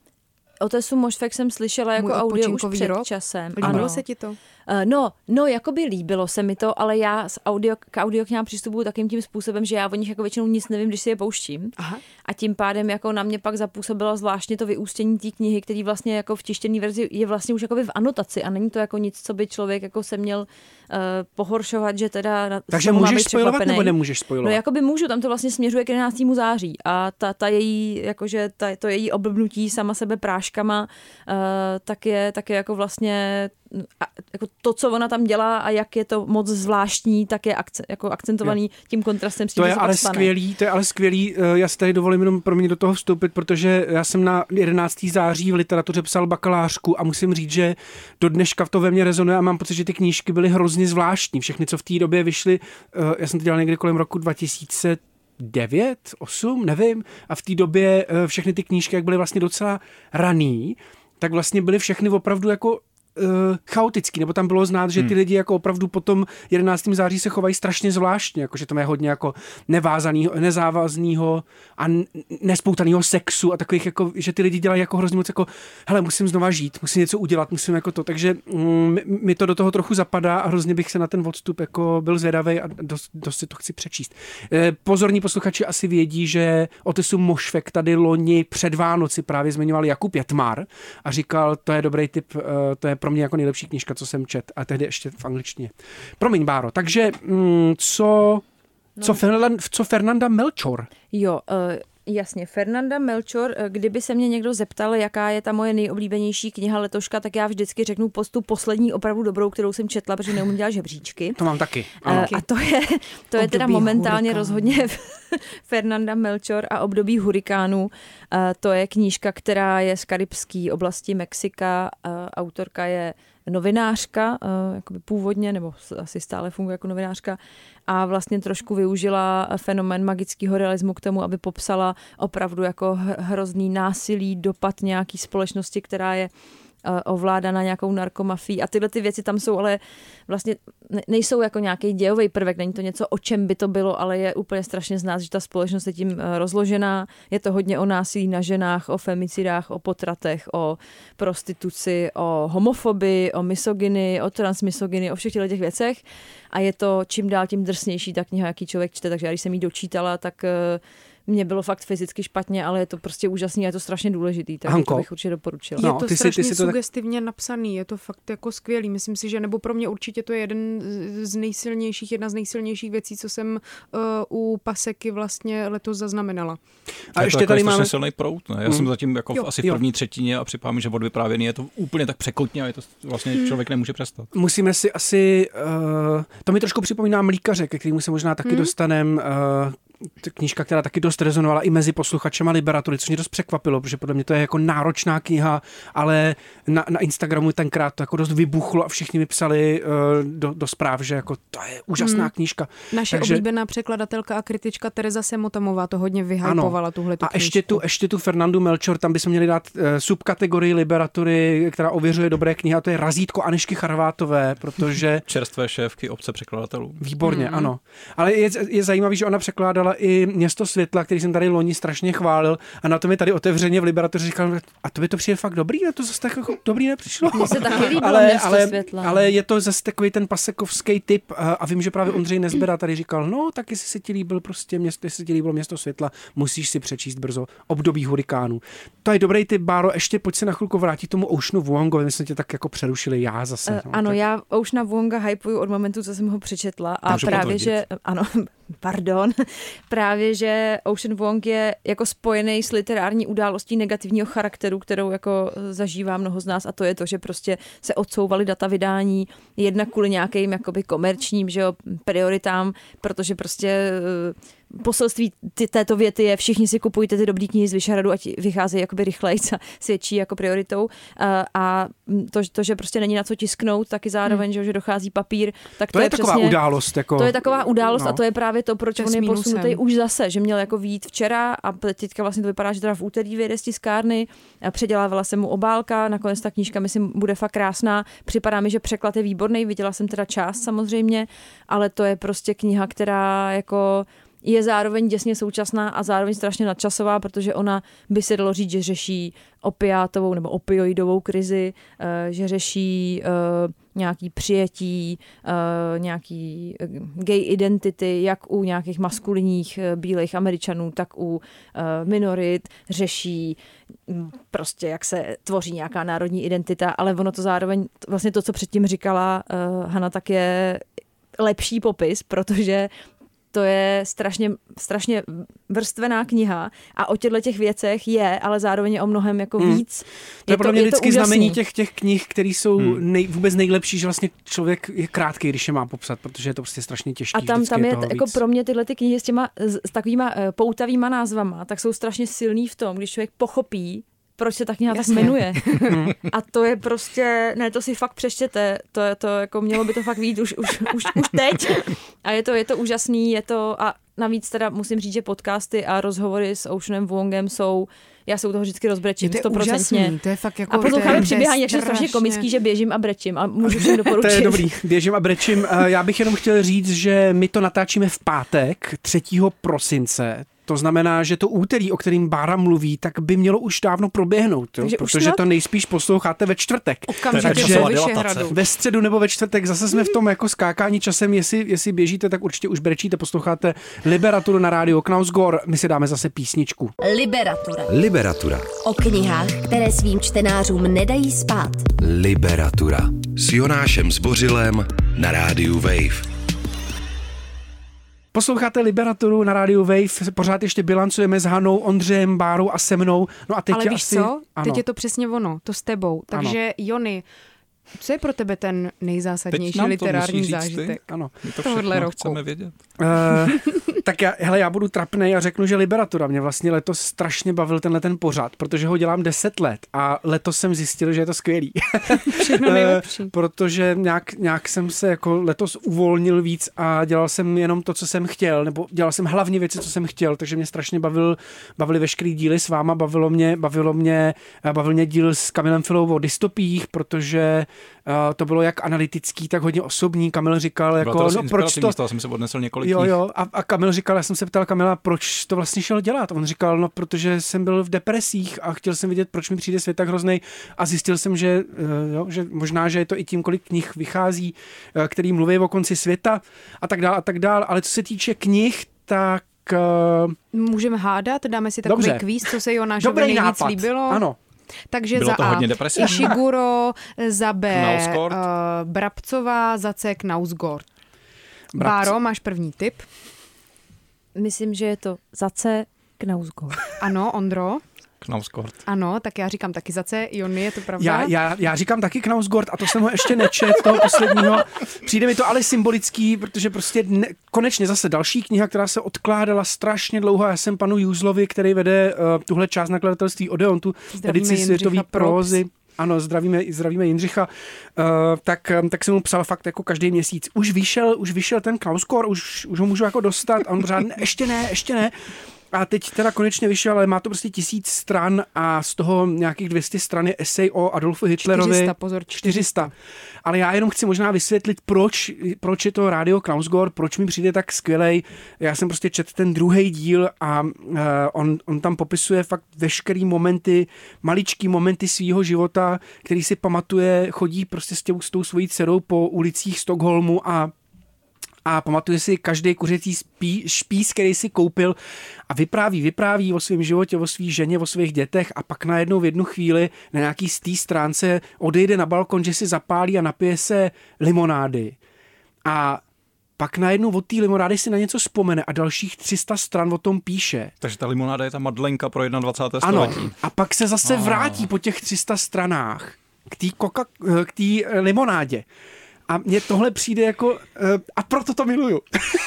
Otesu Mošfek jsem slyšela jako Můj audio už před rok? časem. Líbilo Ano. se ti to? Eh, No, no, jako by líbilo se mi to, ale já s audio, k audioknihám přistupuju takým tím způsobem, že já o nich jako většinou nic nevím, když si je pouštím. Aha. A tím pádem jako na mě pak zapůsobilo zvláštně to vyústění té knihy, který vlastně jako v tištěné verzi je vlastně už jakoby v anotaci a není to jako nic, co by člověk jako se měl uh, pohoršovat, že teda na- Takže můžeš spojovat nebo nemůžeš No spojovat? jakoby můžu, tam to vlastně směřuje k 11. září a ta, ta její, jakože ta, to její oblbnutí sama sebe práškama, uh, tak, je, tak je jako vlastně jako to, co ona tam dělá a jak je to moc zvláštní, tak je akce, jako akcentovaný tím kontrastem s tím, To je ale stane. skvělý, to je ale skvělý. eh, Já si tady dovolím jenom pro mě do toho vstoupit, protože já jsem na 11. září v literatuře psal bakalářku a musím říct, že do dneška to ve mně rezonuje a mám pocit, že ty knížky byly hrozně zvláštní. Všechny, co v té době vyšly, eh, já jsem to dělal někdy kolem roku 2000 9, 8, nevím. A v té době eh, všechny ty knížky, jak byly vlastně docela raný, tak vlastně byly všechny opravdu jako chaotický, nebo tam bylo znát, že ty lidi jako opravdu potom 11. září se chovají strašně zvláštně, jako že tam je hodně jako nevázanýho, nezávaznýho a nespoutaného sexu a takových jako, že ty lidi dělají jako hrozně moc jako, hele, musím znova žít, musím něco udělat, musím jako to, takže mm, mi to do toho trochu zapadá a hrozně bych se na ten odstup jako byl zvědavý a dost, dost si to chci přečíst. Eh, Pozorní posluchači asi vědí, že Otesu Mošvek tady loni před Vánoci právě zmiňoval Jakub Jetmar a říkal, to je dobrý tip, eh, to je pro mě jako nejlepší knížka, co jsem čet a tehdy ještě v angličtině. Promiň, Báro, takže mm, co, co, Fernan, co Fernanda Melchor? Jo, uh, jasně. Fernanda Melchor, eh, kdyby se mě někdo zeptal, jaká je ta moje nejoblíbenější kniha letoška, tak já vždycky řeknu postup poslední opravdu dobrou, kterou jsem četla, protože neumím dělat žebříčky. To mám taky. Eh, Ano. A to je, to je teda momentálně hurikánu. rozhodně Fernanda Melchor a období hurikánů. Eh, To je knížka, která je z karibské oblasti Mexika. Autorka je novinářka, eh, jakoby původně, nebo asi stále funguje jako novinářka, a vlastně trošku využila fenomén magického realismu k tomu, aby popsala opravdu jako hrozný násilí, dopad nějaký společnosti, která je eh, ovládána nějakou narkomafií. A tyhle ty věci tam jsou, ale vlastně ne- nejsou jako nějaký dějový prvek, není to něco, o čem by to bylo, ale je úplně strašně znát, že ta společnost je tím eh, rozložená, je to hodně o násilí na ženách, o femicidách, o potratech, o prostituci, o homofobii, o misogyny, o transmisogyny, o všech těch věcech. A je to čím dál tím drsnější ta kniha, jaký člověk čte, takže já když jsem ji dočítala, tak eh, mě bylo fakt fyzicky špatně, ale je to prostě úžasný a je to strašně důležitý, takže Hanko? to bych určitě doporučila. No, je to ty si- ty strašně si to tak- sugestivně napsaný, je to fakt jako skvělý. Myslím si, že nebo pro mě určitě to je jeden z- nejsilnějších, jedna z nejsilnějších věcí, co jsem uh, u Paseky vlastně letos zaznamenala. A je ještě to jako tady máme... silný prout. Ne? Já Hmm. jsem zatím jako v, Jo, asi v jo. první třetině a připadá mi, že od vyprávění je to úplně tak překotně a je to vlastně Hmm. člověk nemůže přestat. Musíme si asi, uh, to mi trošku připomíná Mlíkaře, ke kterému se možná taky hmm. dostanem, uh, knížka, která taky dost rezonovala i mezi posluchačema Liberatury, což mě dost překvapilo, protože podle mě to je jako náročná kniha, ale na, na Instagramu tenkrát to jako dost vybuchlo a všichni mi psali uh, do, do zpráv, že jako to je úžasná hmm. knížka. Naše Takže- oblíbená překladatelka a kritička Tereza Semotamová to hodně vyhypovala tuhle A ještě tu, ještě tu Fernandu Melchor, tam bychom měli dát uh, subkategorii Liberatury, která ověřuje dobré knihy, a to je Razítko Anešky Charvátové, protože Čerstvé šéfky obce překladatelů. Výborně, mm-hmm. ano. Ale je, je zajímavý, že ona překládala i Město světla, který jsem tady loni strašně chválil a na to mi tady otevřeně v Liberatoři říkal, a to by to přijde fakt dobrý, a to zase tak jako dobrý nepřišlo. Mně se taky líbilo ale, Město ale, světla. ale je to zase takový ten pasekovský typ a, a vím, že právě Ondřej Nezbera tady říkal, no tak jestli se ti líbil prostě město, jestli se ti líbilo Město světla, musíš si přečíst brzo období hurikánů. To je dobrý typ, Báro, ještě pojď se na chvilku vrátit tomu Oceanu Wongovi, my jsme tě tak jako přerušili já zase. Uh, no, ano, tak. já už na Wonga hypuju od momentu, co jsem ho přečetla a Můžu právě, potvrdit. že, ano, pardon, právě, že Ocean Wong je jako spojený s literární událostí negativního charakteru, kterou jako eh, zažívá mnoho z nás a to je to, že prostě se odsouvaly data vydání jednak kvůli nějakým jakoby komerčním, že jo, prioritám, protože prostě eh, poselství ty, této věty je všichni si kupujte ty dobrý knihy z Vyšehradu, ať vycházejí jakoby rychleji a svědčí jako prioritou. A, a to, to, že prostě není na co tisknout, taky zároveň, hmm. že, dochází papír, tak to, to je taková přesně, událost. Jako, to je taková událost no. a to je právě to, proč je on je posunutý už zase, že měl jako výjít včera a teďka vlastně to vypadá, že teda v úterý vyjede z tiskárny, a předělávala se mu obálka, nakonec ta knížka myslím bude fakt krásná, připadá mi, že překlad je výborný, viděla jsem teda část samozřejmě, ale to je prostě kniha, která jako je zároveň děsně současná a zároveň strašně nadčasová, protože ona by se dalo říct, že řeší opiátovou nebo opioidovou krizi, eh, že řeší eh, nějaký přijetí, eh, nějaký gay identity, jak u nějakých maskulinních bílých američanů, tak u minorit, řeší mm, prostě, jak se tvoří nějaká národní identita, ale ono to zároveň, vlastně to, co předtím říkala Hana, tak je lepší popis, protože to je strašně, strašně vrstvená kniha a o těchto těch věcech je, ale zároveň je o mnohem jako Hmm. víc. To je podle mě vždycky úžasný. znamení těch, těch knih, které jsou Hmm. nej, vůbec nejlepší, že vlastně člověk je krátký, když je má popsat, protože je to prostě strašně těžké. A tam, tam je t- jako pro mě tyhle ty knihy s těma s, s takovýma uh, poutavýma názvama, tak jsou strašně silný v tom, když člověk pochopí, proč se ta kniha Jasně. tak jmenuje. A to je prostě, ne, to si fakt přečtěte, to je to, jako mělo by to fakt být už, už, už, už teď. A je to, je to úžasný, je to, a navíc teda musím říct, že podcasty a rozhovory s Oceanem Wongem jsou, já se u toho vždycky rozbrečím, to je stoprocentně. úžasný, to je fakt jako... A posloucháme to je- přiběhání, to je jak je strašně komický, že běžím a brečím a můžu všem To doporučit. je dobrý, běžím a brečím. Eh, Já bych jenom chtěl říct, že my to natáčíme v pátek 3. prosince. To znamená, že to úterý, o kterým Bára mluví, tak by mělo už dávno proběhnout, jo? Takže protože snad? to nejspíš posloucháte ve čtvrtek. Okamžitě Takže-. Ve středu nebo ve čtvrtek zase jsme v tom jako skákání časem, jestli, jestli běžíte, tak určitě už brečíte, posloucháte Liberaturu na rádiu Knausgor, my si dáme zase písničku. Liberatura. Liberatura. O knihách, které svým čtenářům nedají spát. Liberatura. S Jonášem Zbořilem na rádiu Wave. Posloucháte Liberaturu na rádiu Wave, pořád ještě bilancujeme s Hanou, Ondřejem, Bárou a se mnou. No a teď Ale je víš asi... co? Ano. Teď je to přesně ono, to s tebou. Takže Jony, co je pro tebe ten nejzásadnější literární říct ty. zážitek? Ano. My to Tohle všechno roku. chceme vědět. Uh, tak já, hele, já budu trapnej a řeknu, že Liberatura mě vlastně letos strašně bavil tenhle ten pořad, protože ho dělám 10 let a letos jsem zjistil, že je to skvělý. Všechno nejlepší. protože nějak, nějak jsem se jako letos uvolnil víc a dělal jsem jenom to, co jsem chtěl, nebo dělal jsem hlavně věci, co jsem chtěl, takže mě strašně bavil, bavili veškerý díly s váma, bavilo mě, bavilo mě, bavil mě díl s Kamilem Filou o dystopích, protože to bylo jak analytický, tak hodně osobní. Kamil říkal, Bylo jako, to no proč to, toho jsem se odnesl několik Jo, jo, a, a Kamil říkal, já jsem se ptal Kamila, proč to vlastně šel dělat. On říkal, no protože jsem byl v depresích a chtěl jsem vidět, proč mi přijde svět tak hrozný a zjistil jsem, že, eh, jo, že možná, že je to i tím, kolik knih vychází, eh, který mluví o konci světa a tak dál a tak dál, ale co se týče knih, tak eh, Můžeme hádat, dáme si takový Dobře. kvíz, co se Jonášovi nejvíc nápad. líbilo. Ano, Takže Bylo za to A hodně depresivní. Ishiguro, za B uh, Brabcová, za C Knausgård. Brabc- Báro, máš první tip. Myslím, že je to za C Knausgård. Ano, Ondro. Knausgård. Ano, tak já říkám taky za C. Jony, je to pravda? já, já, já říkám taky Knausgård a to jsem ho ještě nečet, toho posledního. Přijde mi to ale symbolický, protože prostě ne, konečně zase další kniha, která se odkládala strašně dlouho. Já jsem panu Juzlovi, který vede uh, tuhle část nakladatelství Odeontu, Zdravíme edici Probst. prózy. Ano, zdravíme, zdravíme Jindřicha. Uh, tak, um, tak jsem mu psal fakt jako každý měsíc. Už vyšel, už vyšel ten Knauskor, už, už ho můžu jako dostat. A on pořád, ne, ještě ne, ještě ne. A teď teda konečně vyšel, ale má to prostě tisíc stran a z toho nějakých 200 stran je esej o Adolfu Hitlerovi. 400, pozor, 400. Ale já jenom chci možná vysvětlit, proč, proč je to Radio Knausgård, proč mi přijde tak skvělej. Já jsem prostě četl ten druhý díl a uh, on, on tam popisuje fakt veškerý momenty, maličký momenty svýho života, který si pamatuje, chodí prostě s, tě, s tou svojí dcerou po ulicích Stockholmu a a pamatuje si každý kuřecí spí, špíz, který si koupil a vypráví, vypráví o svém životě, o svý ženě, o svých dětech a pak najednou v jednu chvíli na nějaký z té stránce odejde na balkon, že si zapálí a napije se limonády. A pak najednou od té limonády si na něco vzpomene a dalších 300 stran o tom píše. Takže ta limonáda je ta madlenka pro 21. Ano, století. a pak se zase vrátí po těch 300 stranách k té k té limonádě. A mně tohle přijde jako, uh, a proto to miluju.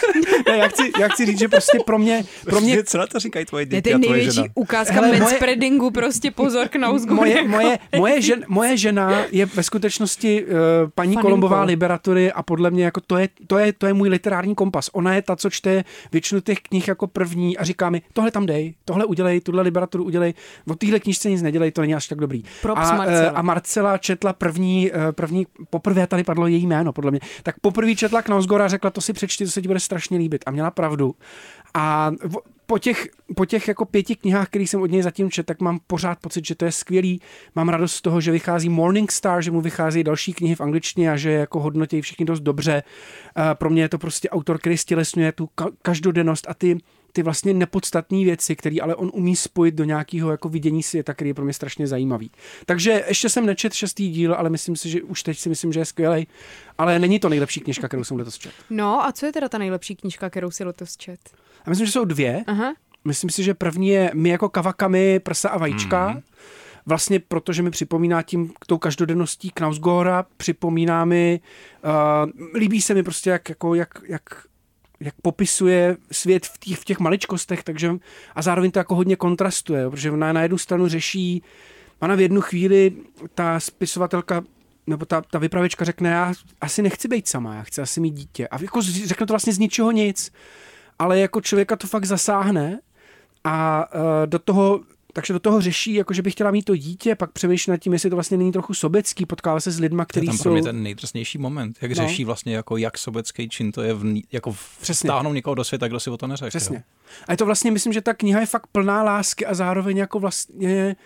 ne, já chci, já chci říct, že prostě pro mě, pro mě Co na to říkají tvoje Je děti to a tvoje největší žena? ukázka Hele, moje- manspreadingu, prostě pozor k nauzgu. moje, moje, moje, žen, moje žena je ve skutečnosti uh, paní Faninkou. Kolombová Liberatury a podle mě jako to je, to, je, to je můj literární kompas. Ona je ta, co čte většinu těch knih jako první a říká mi, tohle tam dej, tohle udělej, tuhle Liberaturu udělej, o téhle knižce nic nedělej, to není až tak dobrý. Props a, Marcela. eh, a Marcela četla první, první, poprvé tady padlo její jméno, podle mě, tak poprvé četla Knausgora a řekla, to si přečti, to se ti bude strašně líbit. A měla pravdu. A po těch, po těch jako pěti knihách, které jsem od něj zatím četl, tak mám pořád pocit, že to je skvělý. Mám radost z toho, že vychází Morning Star, že mu vycházejí další knihy v angličtině a že jako hodnotí všichni dost dobře. Eh, Pro mě je to prostě autor, který stělesňuje tu ka- každodennost a ty ty vlastně nepodstatné věci, které ale on umí spojit do nějakého jako vidění světa, který je pro mě strašně zajímavý. Takže ještě jsem nečet šestý díl, ale myslím si, že už teď si myslím, že je skvělý. Ale není to nejlepší knižka, kterou jsem letos četl. No a co je teda ta nejlepší knížka, kterou si letos čet? A myslím, že jsou dvě. Aha. Myslím si, že první je My jako kavakami, prsa a vajíčka. Mm. Vlastně protože mi připomíná tím tou každodenností Knausgora, připomíná mi, uh, líbí se mi prostě, jak, jako, jak, jak, jak popisuje svět v, těch, v těch maličkostech, takže a zároveň to jako hodně kontrastuje, protože ona na jednu stranu řeší, ona v jednu chvíli, ta spisovatelka nebo ta, ta vypravěčka řekne, já asi nechci být sama, já chci asi mít dítě. A jako řekne to vlastně z ničeho nic, ale jako člověka to fakt zasáhne a uh, do toho takže do toho řeší, jako že by chtěla mít to dítě, pak přemýšlí nad tím, jestli to vlastně není trochu sobecký, potkává se s lidma, kteří tam pro jsou... mě ten nejdrsnější moment, jak No. řeší vlastně jako jak sobecký čin to je v, jako vstáhnout někoho do světa, kdo si o to neřekl. Přesně. jo. A je to vlastně, myslím, že ta kniha je fakt plná lásky a zároveň jako vlastně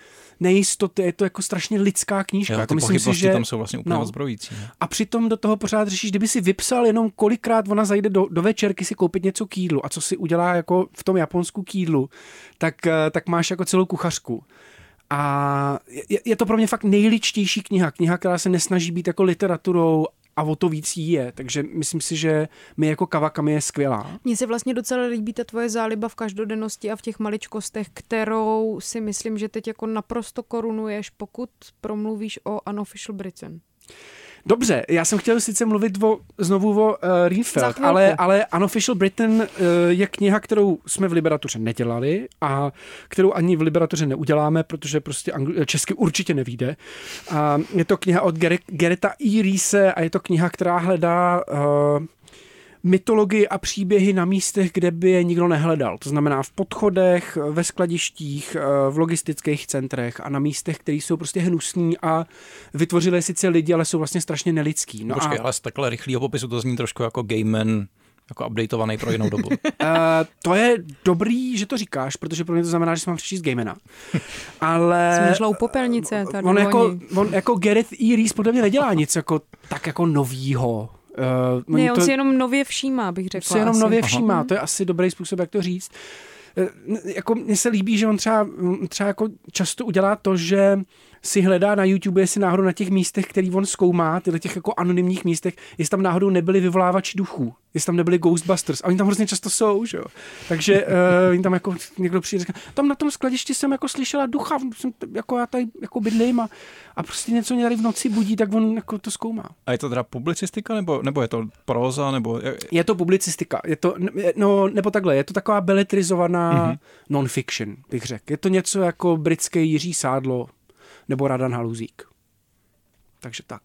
nejistoty. Je to jako strašně lidská knížka. Jo, jako myslím si, že... tam jsou vlastně úplně no. odzbrojící. ne? A přitom do toho pořád řešíš, kdyby si vypsal jenom kolikrát ona zajde do, do večerky si koupit něco k jídlu a co si udělá jako v tom Japonsku k jídlu, tak, eh, tak máš jako celou kuchařku. A je, je to pro mě fakt nejličtější kniha. Kniha, která se nesnaží být jako literaturou a o to víc jí je. Takže myslím si, že my jako Kawakami je skvělá. Mně se vlastně docela líbí ta tvoje záliba v každodennosti a v těch maličkostech, kterou si myslím, že teď jako naprosto korunuješ, pokud promluvíš o Unofficial Britain. Dobře, já jsem chtěl sice mluvit o, znovu o uh, Reinfeld, chvilku. ale, ale Unofficial Britain uh, je kniha, kterou jsme v Liberatuře nedělali a kterou ani v Liberatuře neuděláme, protože prostě angl- česky určitě nevíde. A je to kniha od Gere- Gereta E. Reese a je to kniha, která hledá uh, mytologii a příběhy na místech, kde by je nikdo nehledal. To znamená v podchodech, ve skladištích, eh, v logistických centrech a na místech, které jsou prostě hnusný a vytvořili je sice lidi, ale jsou vlastně strašně nelidský. No Počkej, a ale z takhle rychlého popisu to zní trošku jako Game Man, jako updateovaný pro jinou dobu. uh, to je dobrý, že to říkáš, protože pro mě to znamená, že si mám přečíst Gamena. Ale Jsem našla u popelnice tady on jako, on jako Gareth E. Reese podle mě nedělá nic jako, tak jako novýho. Uh, Ne, on si jenom nově všímá, bych řekla. si jenom asi. nově všímá. To je asi dobrý způsob, jak to říct. N- Jako mně se líbí, že on třeba, třeba jako často udělá to, že si hledá na YouTube, jestli náhodou na těch místech, který on zkoumá, tyhle těch jako anonymních místech, jestli tam náhodou nebyli vyvolávači duchů, jestli tam nebyli Ghostbusters. A oni tam hrozně často jsou, že jo. Takže uh, oni tam jako někdo přijde a říká, tam na tom skladišti jsem jako slyšela ducha, jsem, jako já tady jako bydlím a, a prostě něco mě tady v noci budí, tak on jako to zkoumá. A je to teda publicistika, nebo, nebo je to próza, nebo... Je to publicistika, je to, no, nebo takhle, je to taková beletrizovaná mm-hmm. non-fiction, bych řekl. Je to něco jako britské Jiří Sádlo nebo Radan Haluzík. Takže tak.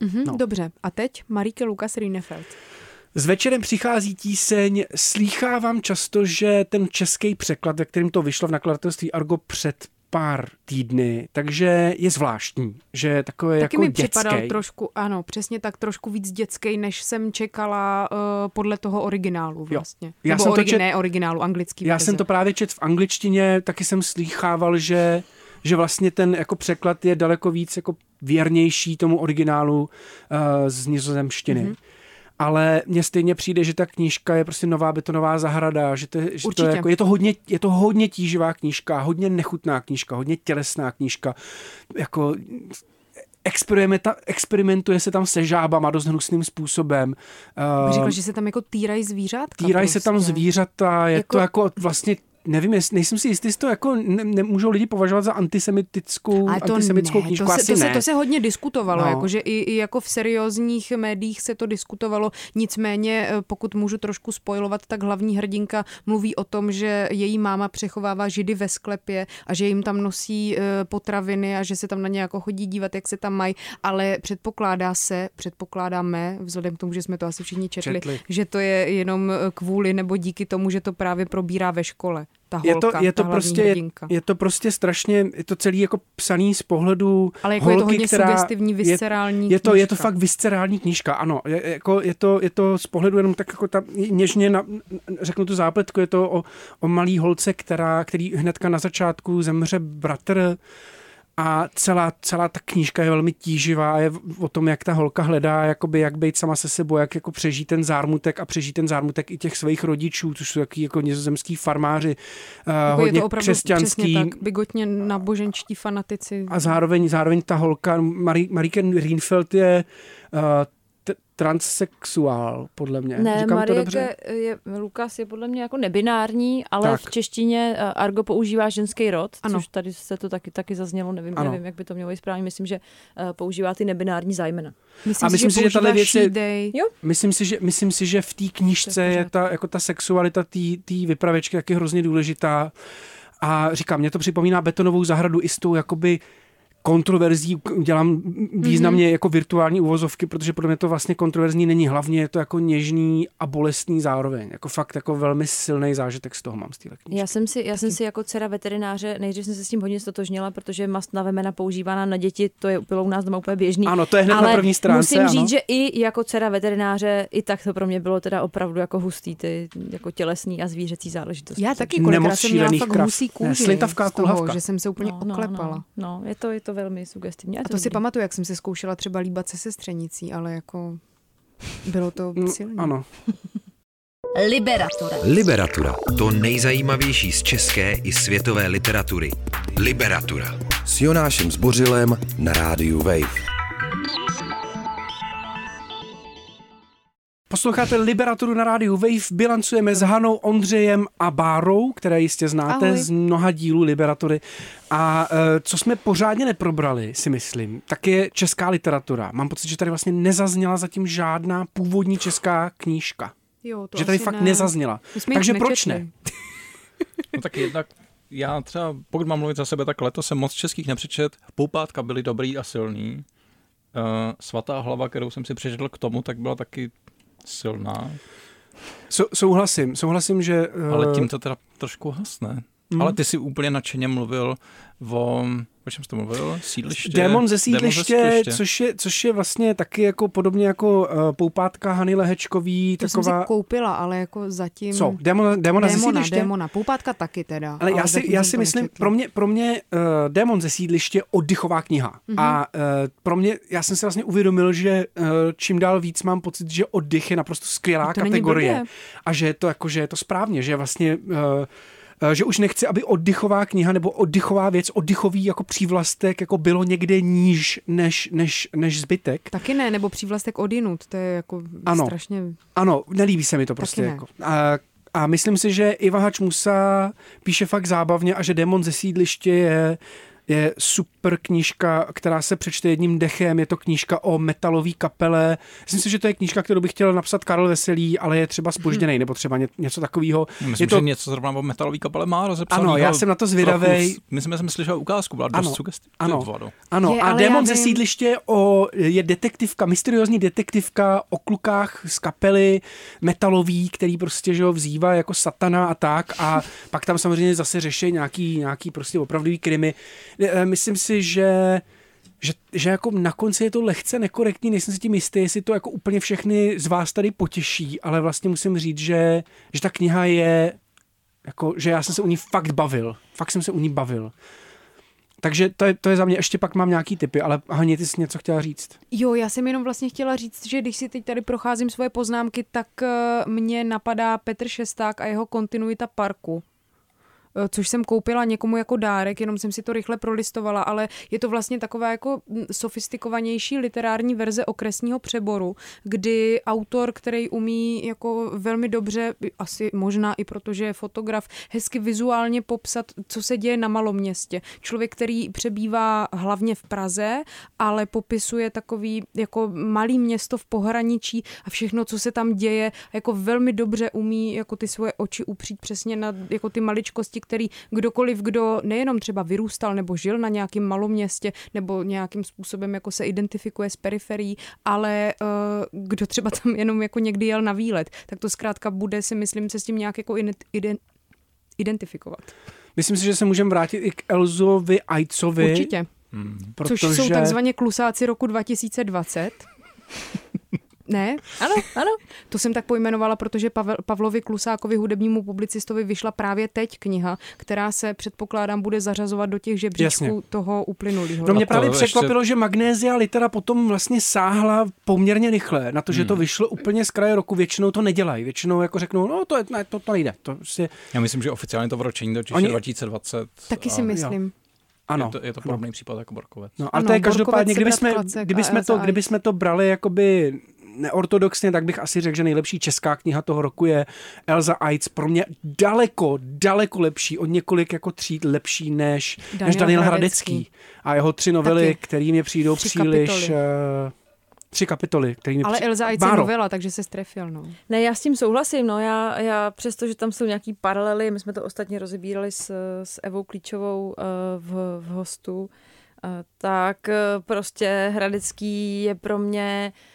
Mhm, No. Dobře, a teď Marike Lukas Rienefeld. S večerem přichází tíseň. Slýchávám často, že ten český překlad, ve kterým to vyšlo v nakladatelství Argo před pár týdny, takže je zvláštní, že je takové Taky jako mi dětský. připadal trošku, ano, přesně tak, trošku víc dětský, než jsem čekala uh, podle toho originálu vlastně. Já Nebo jsem to origi- čet- ne originálu, anglický Já verze. jsem to právě čet v angličtině, taky jsem slýchával, že že vlastně ten jako překlad je daleko víc jako věrnější tomu originálu uh, z nizozemštiny. Mm-hmm. Ale mně stejně přijde, že ta knížka je prostě nová betonová zahrada, že to, je- že to je, jako, je, to hodně, je to hodně tíživá knížka, hodně nechutná knížka, hodně tělesná knížka. Jako experimentuje, experimentuje se tam se žábama dost hnusným způsobem. Bych Uh, řekla, že se tam jako týrají zvířátka. Týrají prostě. se tam zvířata, je Jako- jako... to jako vlastně nevím, jest, nejsem si jistý, jestli to jako ne, nemůžou lidi považovat za antisemitickou, Ale to antisemitskou ne, knížku. to se, Asi to, se, ne. to se hodně diskutovalo, No. no. jakože i, i jako v seriózních médiích se to diskutovalo, nicméně eh, pokud můžu trošku spojovat, tak hlavní hrdinka mluví o tom, že její máma přechovává židy ve sklepě a že jim tam nosí eh, potraviny a že se tam na ně jako chodí dívat, jak se tam mají, ale předpokládá se, předpokládáme, vzhledem k tomu, že jsme to asi všichni četli, Četli. že to je jenom eh, kvůli nebo díky tomu, že to právě probírá ve škole. Ta je holka, to, je to ta hlavní prostě, je, hrdinka. je to prostě strašně, je to celý jako psaný z pohledu Ale jako je to holky, hodně která sugestivní, viscerální je, je to, je to fakt viscerální knížka, ano. Je, jako, je, to, je to z pohledu jenom tak jako ta, něžně, na, řeknu tu zápletku, je to o, o malý holce, která, který hnedka na začátku zemře bratr a celá, celá ta knížka je velmi tíživá a je o tom, jak ta holka hledá, jakoby, jak být sama se sebou, jak jako přežít ten zármutek a přežít ten zármutek i těch svých rodičů, což jsou taky jako nizozemský farmáři, uh, Jako hodně je to křesťanský. tak, bigotně náboženští fanatici. A zároveň, zároveň ta holka, Marie, Mariken Rienfeld je uh, transsexuál, podle mě. Ne, Říkám to Marie dobře? je, Lukas je podle mě jako nebinární, ale Tak. v češtině eh, Argo používá ženský rod, Ano. což tady se to taky, taky zaznělo, nevím, Ano. nevím, jak by to mělo být správně, myslím, že eh, používá ty nebinární zájmena. Myslím A myslím si, že používá tahle věc je-. Myslím si, že, myslím si, že v té knížce je ta, jako ta sexualita té vypravečky taky hrozně důležitá. A říkám, mě to připomíná betonovou zahradu i s tou jakoby kontroverzí, dělám významně Mhm. jako virtuální uvozovky, protože podle mě to vlastně kontroverzní není. Hlavně je to jako něžný a bolestný zároveň. Jako fakt jako velmi silný zážitek z toho mám z téhle knížky. Já jsem si, já jsem si jako dcera veterináře, nejdřív jsem se s tím hodně stotožnila, protože mast na vemena používaná na děti, to je bylo u nás doma úplně běžný. Ano, to je hned Ale na první stránce. musím ano. říct, že i jako dcera veterináře, i tak to pro mě bylo teda opravdu jako hustý, ty jako tělesný a zvířecí záležitosti. Já taky kolikrát jsem měla fakt krav. husí Ne, kůži slintavká z toho, že jsem se úplně no, oklepala. No, no, no, je to, je to velmi sugestivní. A to si pamatuju, jak jsem se zkoušela třeba líbat se sestřenicí, ale jako bylo to No, silné. Ano. Liberatura. Liberatura. To nejzajímavější z české i světové literatury. Liberatura. S Jonášem Zbořilem na rádiu Wave. Posloucháte Liberaturu na rádiu Wave, bilancujeme s Hanou, Ondřejem a Bárou, které jistě znáte Ahoj. z mnoha dílů Liberatury. A e, co jsme pořádně neprobrali, si myslím, tak je česká literatura. Mám pocit, že tady vlastně nezazněla zatím žádná původní česká knížka. Jo, to že tady fakt ne. nezazněla. Takže proč ne? No tak jednak já třeba, pokud mám mluvit za sebe, tak letos jsem moc českých nepřečet. Poupátka byly dobrý a silný. Uh, svatá hlava, kterou jsem si přečetl k tomu, tak byla taky silná. Sou, souhlasím, souhlasím, že... Ale tím to teda trošku hasne. Mm. Ale ty si úplně nadšeně mluvil o... O čem jsi to mluvil? Sídliště? Démon ze sídliště, Démon ze sídliště. což, je, což je vlastně taky jako podobně jako uh, poupátka Hany Lehečkový, To jsem taková... si koupila, ale jako zatím... Co? Démon, démona, ze Démona, sídliště? démona. Poupátka taky teda. Ale já zatím si, já jsem si myslím, nečetla. pro mě, pro mě uh, Démon ze sídliště je oddychová kniha. Mhm. Mm-hmm. A uh, pro mě, já jsem si vlastně uvědomil, že uh, čím dál víc mám pocit, že oddych je naprosto skvělá To není kategorie. blbě. A že je to jako, že je to správně, že vlastně uh, že už nechci, aby oddychová kniha nebo oddychová věc, oddychový jako přívlastek jako bylo někde níž než, než, než zbytek. Taky ne, nebo přívlastek odinut, to je jako Ano. strašně... Ano, nelíbí se mi to prostě. Jako. A, a myslím si, že Iva Hačmusa píše fakt zábavně a že Demon ze sídliště je, je super knížka, která se přečte jedním dechem. Je to knížka o metalové kapele. Myslím si, že to je knížka, kterou bych chtěl napsat Karel Veselý, ale je třeba spožděný, nebo třeba ně, něco takového. Myslím, je to, že něco zrovna o metalový kapele má rozepsaný. Ano, já jsem na to zvědavej. Myslím, že jsem slyšel ukázku, byla Ano, dost sugestivní. ano. Ano, Je, a Démon ze sídliště o, je detektivka, mysteriózní detektivka o klukách z kapely metalový, který prostě že ho vzývá jako satana a tak a pak tam samozřejmě zase řeší nějaký, nějaký prostě opravdový krimi. E, Myslím si, že že, že jako na konci je to lehce nekorektní, nejsem si tím jistý, jestli to jako úplně všechny z vás tady potěší, ale vlastně musím říct, že, že ta kniha je jako, že já jsem se u ní fakt bavil. Fakt jsem se u ní bavil. Takže to je, to je za mě, ještě pak mám nějaký typy, ale Haně, ty jsi něco chtěla říct. Jo, já jsem jenom vlastně chtěla říct, že když si teď tady procházím svoje poznámky, tak eh, mě napadá Petr Šesták a jeho kontinuita parku. Eh, což jsem koupila někomu jako dárek, jenom jsem si to rychle prolistovala, ale je to vlastně taková jako mm, sofistikovanější literární verze okresního přeboru, kdy autor, který umí jako velmi dobře, asi možná i protože je fotograf, hezky vizuálně popsat, co se děje na malom městě. Člověk, který přebývá hlavně v Praze, ale popisuje takový jako malý město v pohraničí a všechno, co se tam děje, jako velmi dobře umí jako ty svoje oči upřít přesně na jako ty maličkosti, který kdokoliv, kdo nejenom třeba vyrůstal nebo žil na nějakém maloměstě nebo nějakým způsobem jako se identifikuje s periferií, ale uh, kdo třeba tam jenom jako někdy jel na výlet, tak to zkrátka bude si myslím se s tím nějak jako ident, identifikovat. Myslím si, že se můžeme vrátit i k Elzovi Ajcovi. Určitě. Hmm. Protože... Což jsou takzvaně klusáci roku 2020. Ne? Ano, ano. To jsem tak pojmenovala, protože Pavel, Pavlovi Klusákovi, hudebnímu publicistovi, vyšla právě teď kniha, která se předpokládám bude zařazovat do těch žebříčků Jasně. toho uplynulého. No mě právě překvapilo, ještě... že Magnézia litera potom vlastně sáhla poměrně rychle na to, že hmm. to vyšlo úplně z kraje roku. Většinou to nedělají. Většinou jako řeknou, no to, je, ne, to, to nejde. To prostě... Já myslím, že oficiálně to vročení do Oni... 2020. Taky si myslím. Jo. Ano. Je to, je to podobný ano. případ jako Borkovec. No, a ano, to je každopádně, kdyby jsme, kdyby, jsme to, kdyby jsme to brali jakoby neortodoxně, tak bych asi řekl, že nejlepší česká kniha toho roku je Elza Eitz. Pro mě daleko, daleko lepší, o několik jako tříd lepší než Daniel, než Daniel Hradecký. Hradecký. A jeho tři novely, které mě přijdou tři příliš... Kapitoly. Uh, tři kapitoly. Který Ale při... Elza je novela, takže se strefil. No. Ne, já s tím souhlasím. No. Já, já přesto, že tam jsou nějaký paralely, my jsme to ostatně rozebírali s, s Evou Klíčovou uh, v, v hostu, uh, tak uh, prostě Hradecký je pro mě uh, Eh,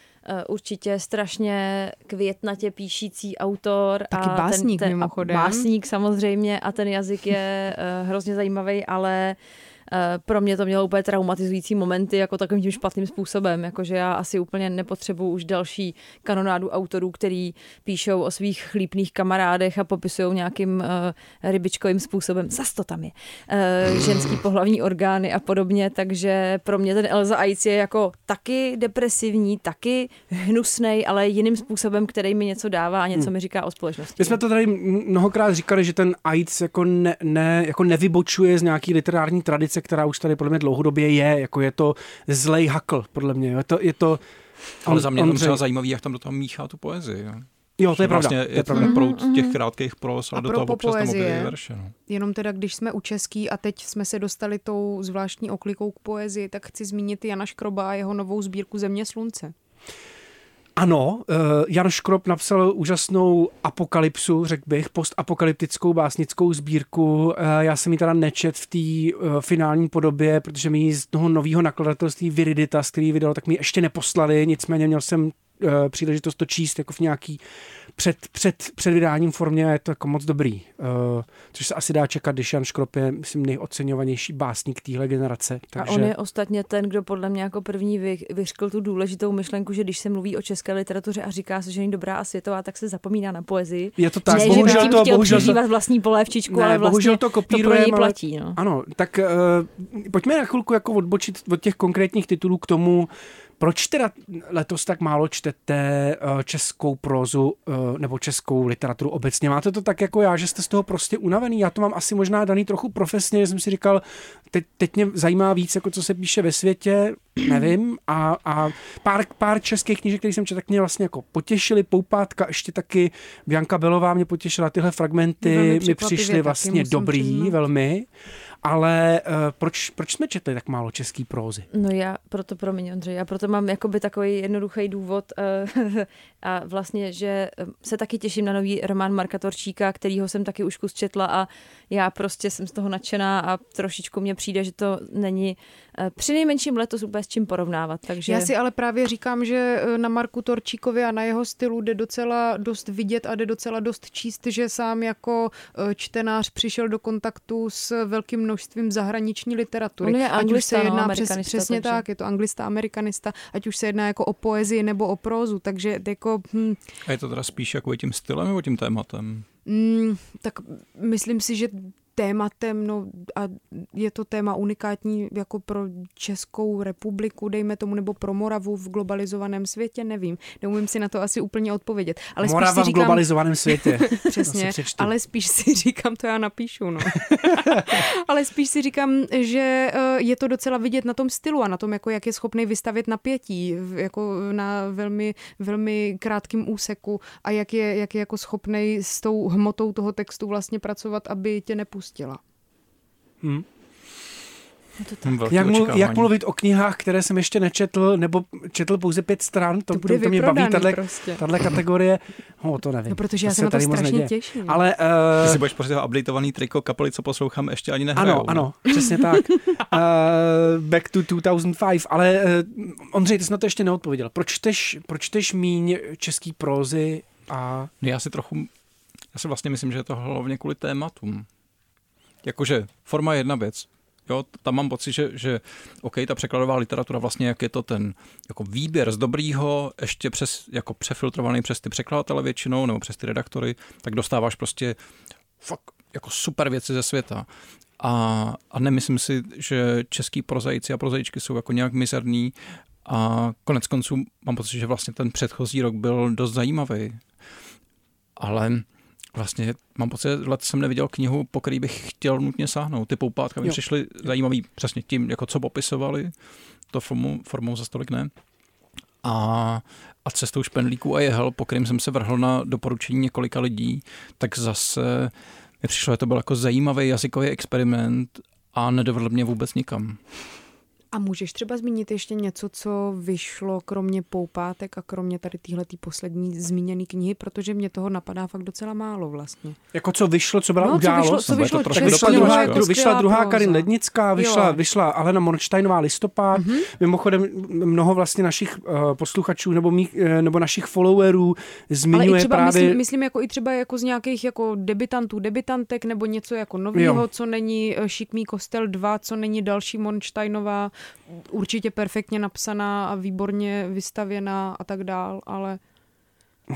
určitě strašně květnatě píšící autor. Taky a básník ten, ten, mimochodem. Básník samozřejmě a ten jazyk je uh, hrozně zajímavý, ale uh, Eh, pro mě to mělo úplně traumatizující momenty jako takovým tím špatným způsobem, jakože já asi úplně nepotřebuju už další kanonádu autorů, který píšou o svých chlípných kamarádech a popisují nějakým uh, rybičkovým způsobem. Zas to tam je. Uh, ženský pohlavní orgány a podobně, takže pro mě ten Elza Aic je jako taky depresivní, taky hnusný, ale jiným způsobem, který mi něco dává a něco hmm. mi říká o společnosti. My jsme to tady mnohokrát říkali, že ten Aic jako, ne, ne, jako nevybočuje z nějaký literární tradice, tradice, která už tady podle mě dlouhodobě je, jako je to zlej hakl, podle mě. Je to, je to ale on, za mě je třeba zajímavý, jak tam do toho míchá tu poezii. Jo. Jo, to je vlastně pravda. Je, to je proud těch krátkých pros, ale do toho občas tam verše. No. Jenom teda, když jsme u český a teď jsme se dostali tou zvláštní oklikou k poezii, tak chci zmínit Jana Škroba a jeho novou sbírku Země slunce. Ano, uh, Jan Škrop napsal úžasnou apokalypsu, řekl bych, postapokalyptickou básnickou sbírku. Uh, já jsem ji teda nečet v té uh, finální podobě, protože mi z toho nového nakladatelství Viriditas, který vydal, tak mi ještě neposlali, nicméně měl jsem příležitost to číst jako v nějaký před, před, před vydáním formě je to jako moc dobrý. Uh, což se asi dá čekat, když Jan Škrop je, myslím, nejoceňovanější básník téhle generace. Takže... A on je ostatně ten, kdo podle mě jako první vy, vyřkl tu důležitou myšlenku, že když se mluví o české literatuře a říká se, že není dobrá a světová, tak se zapomíná na poezii. Je to tak, ne, bohužel že to, bohužel to, vlastní polévčičku, ne, ale vlastně bohužel to, kopíruje, to pro něj platí. No. Ano, tak uh, pojďme na chvilku jako odbočit od těch konkrétních titulů k tomu, proč teda letos tak málo čtete eh, českou prózu eh, nebo českou literaturu obecně? Máte to tak jako já, že jste z toho prostě unavený? Já to mám asi možná daný trochu profesně, že jsem si říkal, teď, teď mě zajímá víc, jako co se píše ve světě, nevím. A, a pár, pár českých knížek, které jsem četl, tak mě vlastně jako potěšili. Poupátka, ještě taky Bianka Belová mě potěšila. Tyhle fragmenty mi přišly vlastně dobrý, velmi. Ale uh, proč, proč jsme četli tak málo český prózy? No já proto, promiň Ondřej, já proto mám jakoby takový jednoduchý důvod uh, a vlastně, že eh, se taky těším na nový román Marka Torčíka, kterýho jsem taky už kus četla a já prostě jsem z toho nadšená a trošičku mně přijde, že to není uh, při nejmenším letos úplně s čím porovnávat. Takže... Já si ale právě říkám, že na Marku Torčíkovi a na jeho stylu jde docela dost vidět a jde docela dost číst, že sám jako čtenář přišel do kontaktu s velkým množstvím zahraniční literatury. On je ať už se jedná no, přes, přesně takže. tak, je to anglista, amerikanista, ať už se jedná jako o poezii nebo o prózu, takže jako... Hm. A je to teda spíš jako tím stylem nebo tím tématem? Mm, tak myslím si, že tématem, no a je to téma unikátní jako pro Českou republiku, dejme tomu, nebo pro Moravu v globalizovaném světě, nevím. Neumím si na to asi úplně odpovědět. Ale Morava spíš si v říkám, globalizovaném světě. Přesně, ale spíš si říkám, to já napíšu, no. ale spíš si říkám, že eh, je to docela vidět na tom stylu a na tom, jako jak je schopný vystavit napětí, v- jako na velmi, velmi krátkém úseku a jak je, jak je jako schopný s tou hmotou toho textu vlastně pracovat, aby tě nepustila. Velký Jak, mluv, jak mluvit o knihách, které jsem ještě nečetl, nebo četl pouze pět stran, to, To bude to, to mě baví, tahle, prostě. tahle kategorie, no to nevím. No, protože já To se na to strašně neděje. těším. Ale Ty uh, si budeš prostě updateovaný triko kapely, co poslouchám, ještě ani nehrajou. ano, ano, přesně tak. Uh, back to 2005, ale uh, Ondřej, ty jsi na to ještě neodpověděl. Proč čteš, proč čteš míň český prózy a No já si trochu, já si vlastně myslím, že je to hlavně kvůli tématům. Jakože forma je jedna věc. Jo, tam mám pocit, že, že OK, ta překladová literatura vlastně, jak je to ten jako výběr z dobrýho, ještě přes, jako přefiltrovaný přes ty překladatele většinou, nebo přes ty redaktory, tak dostáváš prostě fakt jako super věci ze světa. A, a nemyslím si, že český prozaici a prozaičky jsou jako nějak mizerný a konec konců mám pocit, že vlastně ten předchozí rok byl dost zajímavý. Ale vlastně mám pocit, že let jsem neviděl knihu, po který bych chtěl nutně sáhnout. Ty poupátka mi přišly zajímavý přesně tím, jako co popisovali, to formou, formou za stolik ne. A, a cestou špendlíků a jehel, po kterým jsem se vrhl na doporučení několika lidí, tak zase mi přišlo, že to byl jako zajímavý jazykový experiment a nedovedl mě vůbec nikam. A můžeš třeba zmínit ještě něco, co vyšlo kromě poupátek a kromě tady téhletý poslední zmíněné knihy, protože mě toho napadá fakt docela málo vlastně. jako co vyšlo, co byla No, co událost? vyšlo, co vyšlo to trošku česky, Vyšla druhá, jako vyšla druhá. Karin Lednická, vyšla, Jo. vyšla Alena Mornsteinová listopad. Mhm. Mm-hmm. Mimochodem mnoho vlastně našich uh, posluchačů nebo, mých, uh, nebo našich followerů Ale zmiňuje i třeba, právě... myslím, myslím jako i třeba jako z nějakých jako debitantů, debitantek nebo něco jako nového, co není eh, Šikmý kostel 2, co není další Monsteinová, určitě perfektně napsaná a výborně vystavěná a tak dál, ale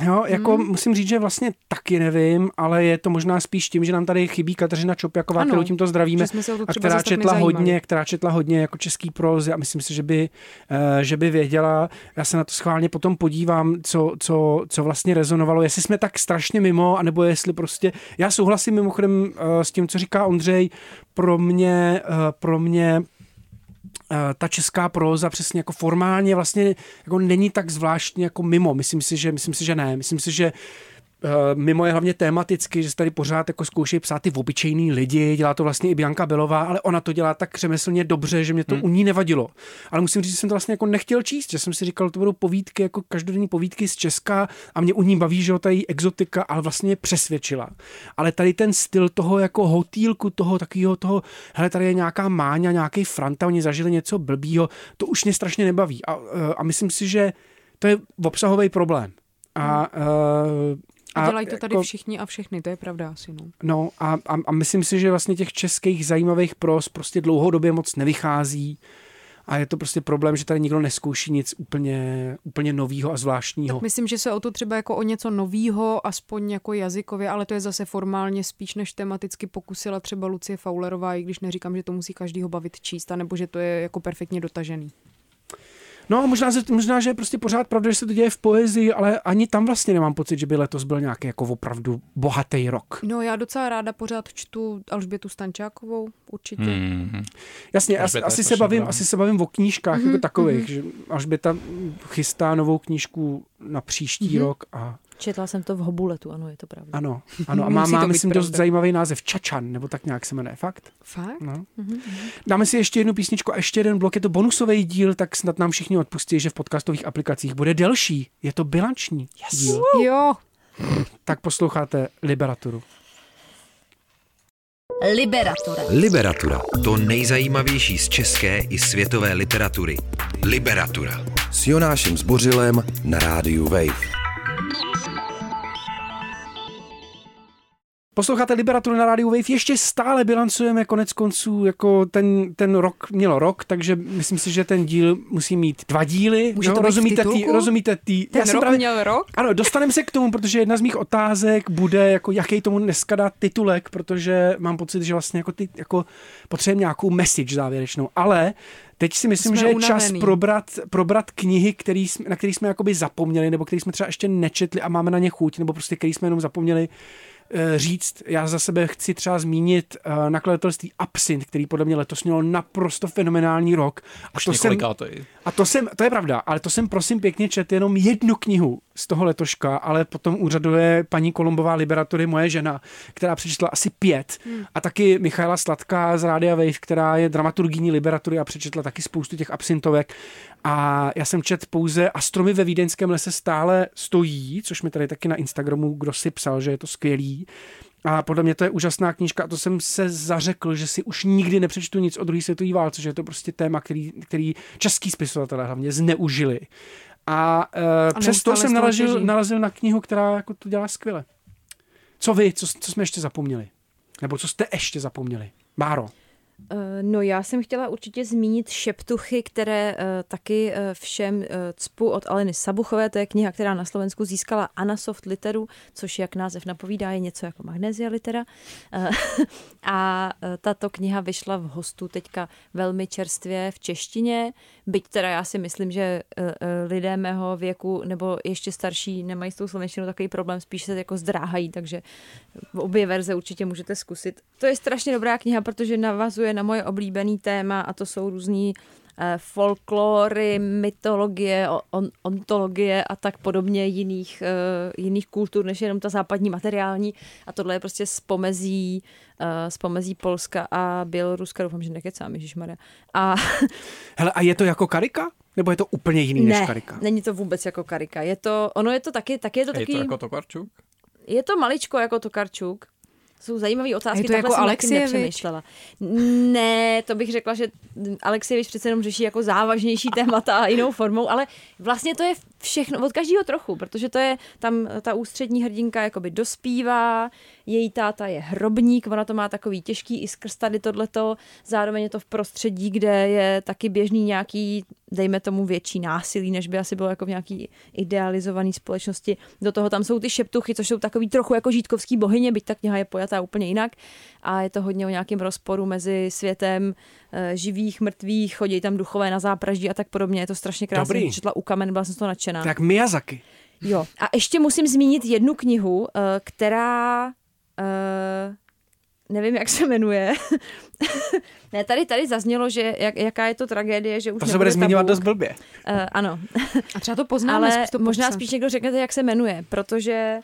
Jo, jako Mhm. musím říct, že vlastně taky nevím, ale je to možná spíš tím, že nám tady chybí Kateřina Čopjaková, Ano, kterou tímto zdravíme, a která četla hodně, která četla hodně jako český prózy a myslím si, že by, eh, že by věděla. Já se na to schválně potom podívám, co, co, co vlastně rezonovalo, jestli jsme tak strašně mimo, anebo jestli prostě, já souhlasím mimochodem eh, s tím, co říká Ondřej, pro mě, eh, pro mě ta česká próza přesně jako formálně vlastně jako není tak zvláštní jako mimo. Myslím si, že, myslím si, že ne. Myslím si, že eh, mimo je hlavně tematicky, že se tady pořád jako zkoušejí psát ty obyčejný lidi, dělá to vlastně i Bianka Belová, ale ona to dělá tak řemeslně dobře, že mě to hmm. u ní nevadilo. Ale musím říct, že jsem to vlastně jako nechtěl číst, že jsem si říkal, to budou povídky, jako každodenní povídky z Česka a mě u ní baví, že jo, tady exotika, ale vlastně mě přesvědčila. Ale tady ten styl toho jako hotýlku, toho takového toho, hele, tady je nějaká máňa, nějaký franta, oni zažili něco blbýho, to už mě strašně nebaví. A, eh, a myslím si, že to je obsahový problém. A, eh, a dělají to tady jako- všichni a všechny, to je pravda asi, no. No a, a, a myslím si, že vlastně těch českých zajímavých pros prostě dlouhodobě moc nevychází a je to prostě problém, že tady nikdo neskouší nic úplně, úplně novýho a zvláštního. Tak myslím, že se o to třeba jako o něco novýho, aspoň jako jazykově, ale to je zase formálně spíš než tematicky pokusila třeba Lucie Faulerová, i když neříkám, že to musí každýho bavit číst, anebo že to je jako perfektně dotažený. No a možná, že- možná, že je prostě pořád pravda, že se to děje v poezii, ale ani tam vlastně nemám pocit, že by letos byl nějaký jako opravdu bohatý rok. No já docela ráda pořád čtu Alžbětu Stančákovou, určitě. Hmm. Jasně, je asi, se bavím, asi se bavím o knížkách Mhm, jako takových, že Alžběta chystá novou knížku na příští Mhm. rok a Četla jsem to v Hobuletu, ano, je to pravda. ano, ano a má, má myslím, dost pravda. zajímavý název Čačan, nebo tak nějak se jmenuje, fakt? Fakt? No. Mhm. Dáme si ještě jednu písničku a ještě jeden blok. Je to bonusový díl, tak snad nám všichni odpustí, že v podcastových aplikacích bude delší. Je to bilanční yes. díl. Jo, Tak posloucháte Liberaturu. Liberatura. Liberatura. To nejzajímavější z české i světové literatury. Liberatura. S Jonášem Zbořilem na rádiu Wave. Posloucháte Liberaturu na rádiu Wave, ještě stále bilancujeme konec konců, jako ten, ten rok mělo rok, takže myslím si, že ten díl musí mít dva díly. Může to být v rozumíte, tý, rozumíte tý, Ten jsem rok měl rok? Ano, dostaneme se k tomu, protože jedna z mých otázek bude, jako jaký tomu dneska dát titulek, protože mám pocit, že vlastně jako, ty, jako potřebujeme nějakou message závěrečnou, ale teď si myslím, Jsme že je čas unavený. probrat, probrat knihy, který, jsme- na které jsme jakoby zapomněli, nebo které jsme třeba ještě nečetli a máme na ně chuť, nebo prostě který jsme jenom zapomněli říct. Já za sebe chci třeba zmínit uh, nakladatelství Absint, který podle mě letos mělo naprosto fenomenální rok. A Už to jsem, a to jsem, to je pravda, ale to jsem prosím pěkně čet jenom jednu knihu z toho letoška, ale potom úřaduje paní Kolumbová Liberatory, moje žena, která přečetla asi pět. Hmm. A taky Michaela Sladká z Rádia Wave, která je dramaturgyní Liberatory a přečetla taky spoustu těch absintovek. A já jsem čet pouze A stromy ve Vídeňském lese stále stojí, což mi tady taky na Instagramu kdo si psal, že je to skvělý. A podle mě to je úžasná knížka a to jsem se zařekl, že si už nikdy nepřečtu nic o druhé světové válce, že je to prostě téma, který, který český spisovatelé hlavně zneužili. A, uh, přesto neustále jsem narazil, narazil na knihu, která jako to dělá skvěle. Co vy, co, co jsme ještě zapomněli? Nebo co jste ještě zapomněli? Báro. Eh, No já jsem chtěla určitě zmínit Šeptuchy, které eh, taky eh, všem eh, cpu od Aleny Sabuchové. To je kniha, která na Slovensku získala Anasoft literu, což jak název napovídá, je něco jako magnézia litera. A tato kniha vyšla v hostu teďka velmi čerstvě v češtině, byť teda já si myslím, že lidé mého věku nebo ještě starší nemají s tou slovenštinou takový problém, spíš se jako zdráhají, takže obě verze určitě můžete zkusit. To je strašně dobrá kniha, protože navazuje na moje oblíbený téma a to jsou různý eh, folklory, mytologie, on, ontologie a tak podobně jiných, eh, jiných kultur, než jenom ta západní materiální. A tohle je prostě z pomezí, eh, Polska a Běloruska. Doufám, že nekecám, Ježišmarja. A Hele, a je to jako karika? Nebo je to úplně jiný než ne, karika? není to vůbec jako karika. Je to, ono je to taky, taky je to Je taky, to jako Tokarčuk? je to maličko jako Tokarčuk. Jsou zajímavé otázky, je to takhle jako Alexievič? nepřemýšlela. Ne, to bych řekla, že Alexievič přece jenom řeší jako závažnější témata a jinou formou, ale vlastně to je všechno, od každého trochu, protože to je, tam ta ústřední hrdinka jakoby dospívá, její táta je hrobník, ona to má takový těžký i skrz tady tohleto, zároveň je to v prostředí, kde je taky běžný nějaký, dejme tomu větší násilí, než by asi bylo jako v nějaký idealizovaný společnosti. Do toho tam jsou ty šeptuchy, což jsou takový trochu jako žítkovský bohyně, byť ta kniha je pojatá úplně jinak a je to hodně o nějakém rozporu mezi světem živých, mrtvých, chodí tam duchové na zápraždí a tak podobně. Je to strašně krásně. Dobrý. Četla u kamen, byla jsem z toho nadšená. Tak Miyazaki. Jo. A ještě musím zmínit jednu knihu, eh, která eh, nevím, jak se jmenuje. ne, tady, tady zaznělo, že jak, jaká je to tragédie, že už To se bude zmiňovat dost blbě. Uh, ano, A třeba to poznáme ale to možná spíš někdo řeknete, jak se jmenuje, protože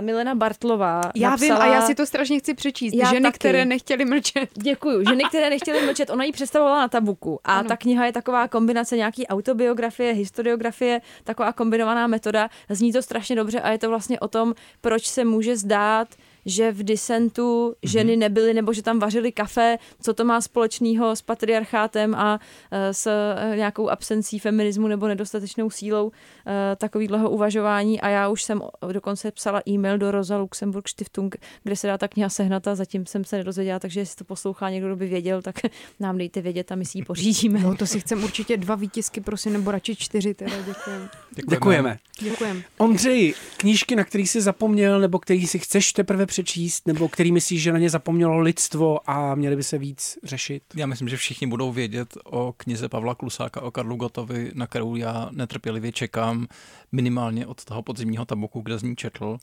Milena Bartlová Já napsala... vím a já si to strašně chci přečíst. Já Ženy, taky. které nechtěly mlčet. Děkuju. Ženy, které nechtěly mlčet, ona ji představovala na tabuku. A Ano. ta kniha je taková kombinace nějaký autobiografie, historiografie, taková kombinovaná metoda. Zní to strašně dobře a je to vlastně o tom, proč se může zdát, že v disentu ženy nebyly nebo že tam vařily kafe, co to má společného s patriarchátem a eh, s eh, nějakou absencí feminismu nebo nedostatečnou sílou eh, takovýhleho uvažování a já už jsem dokonce psala e-mail do Rosa Luxemburg Stiftung, kde se dá ta kniha sehnat a zatím jsem se nedozvěděla, takže jestli to poslouchá někdo, kdo by věděl, tak nám dejte vědět a my si ji pořídíme. No to si chcem určitě dva výtisky, prosím, nebo radši čtyři, teda děkujem. Děkujeme. Děkujem. Ondřej, knížky, na který jsi zapomněl, nebo který si chceš teprve přečíst, nebo který myslíš, že na ně zapomnělo lidstvo a měli by se víc řešit? Já myslím, že všichni budou vědět o knize Pavla Klusáka, o Karlu Gotovi, na kterou já netrpělivě čekám minimálně od toho podzimního tabuku, kde z ní četl.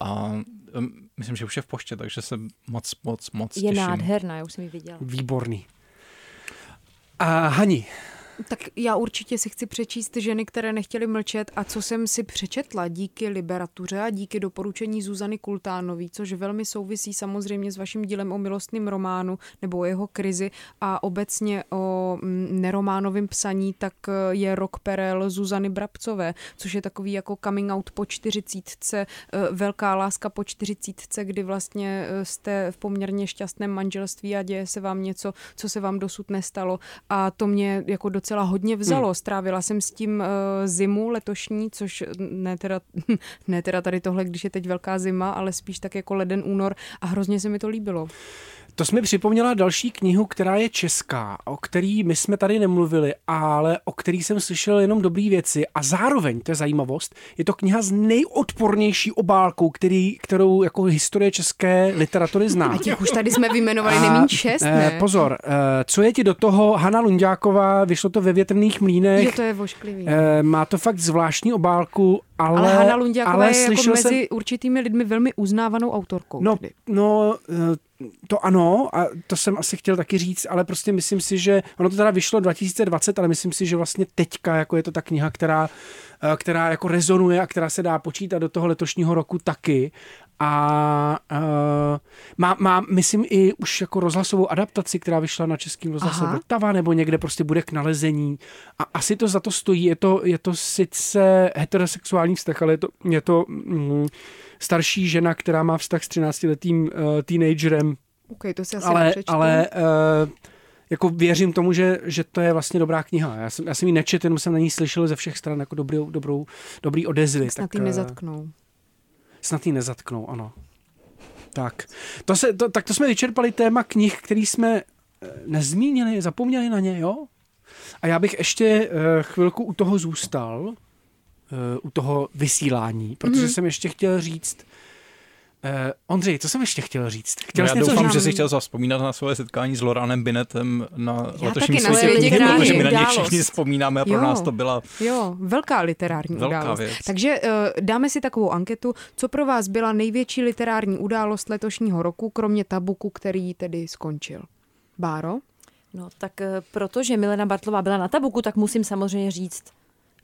A um, myslím, že už je v poště, takže se moc, moc, moc Je těším. nádherná, já už jsem ji viděla. Výborný. A Hani, Tak já určitě si chci přečíst ženy, které nechtěly mlčet a co jsem si přečetla díky liberatuře a díky doporučení Zuzany Kultánový, což velmi souvisí samozřejmě s vaším dílem o milostném románu nebo o jeho krizi a obecně o mm, nerománovém psaní, tak eh, je rok Perel Zuzany Brabcové, což je takový jako coming out po čtyřicítce, eh, velká láska po čtyřicítce, kdy vlastně eh, jste v poměrně šťastném manželství a děje se vám něco, co se vám dosud nestalo. A to mě jako docela docela hodně vzalo. Hmm. Strávila jsem s tím uh, zimu letošní, což ne teda, ne teda tady tohle, když je teď velká zima, ale spíš tak jako leden, únor a hrozně se mi to líbilo. To jsme připomněla další knihu, která je česká, o který my jsme tady nemluvili, ale o který jsem slyšel jenom dobré věci. A zároveň, to je zajímavost, je to kniha s nejodpornější obálkou, který, kterou jako historie české literatury zná. A těch už tady jsme vyjmenovali nejméně šest, eh, ne? Pozor, eh, co je ti do toho? Hanna Lunďáková, vyšlo to ve větrných mlínech. Jo, to je vošklivý. Eh, má to fakt zvláštní obálku, ale... ale Hanna Lunďáková ale je jako mezi jsem- určitými lidmi velmi uznávanou autorkou. No, tedy. no, to ano, a to jsem asi chtěl taky říct, ale prostě myslím si, že ono to teda vyšlo 2020, ale myslím si, že vlastně teďka jako je to ta kniha, která, eh, která jako rezonuje a která se dá počítat do toho letošního roku taky. A uh, má, má, myslím, i už jako rozhlasovou adaptaci, která vyšla na českým rozhlase. Vltava, nebo někde prostě bude k nalezení. A asi to za to stojí. Je to, je to sice heterosexuální vztah, ale je to, je to mm, starší žena, která má vztah s 13-letým uh, teenagerem, OK, to si asi ale, ale uh, jako věřím tomu, že, že to je vlastně dobrá kniha. Já jsem, já jsem ji nečetl, jenom jsem na ní slyšel ze všech stran jako dobrou, dobrou, dobrý odezvy. Snad tak, jim eh, nezatknou. Snad ji nezatknou, ano. Tak. To se, to, tak to jsme vyčerpali téma knih, který jsme eh, nezmínili, zapomněli na ně, jo? A já bych ještě eh, chvilku u toho zůstal, eh, u toho vysílání, protože Mhm. jsem ještě chtěl říct, eh, Ondřej, co jsem ještě chtěl říct? Chtěl No jsi já doufám, říct? že si chtěl zavzpomínat na svoje setkání s Loranem Binetem na Já letošním taky na světě protože my na něj všichni vzpomínáme a pro Jo. nás to byla Jo, velká literární Velká událost. věc. Takže uh, dáme si takovou anketu, co pro vás byla největší literární událost letošního roku, kromě tabuku, který tedy skončil. Báro? No tak eh, protože Milena Bartlová byla na tabuku, tak musím samozřejmě říct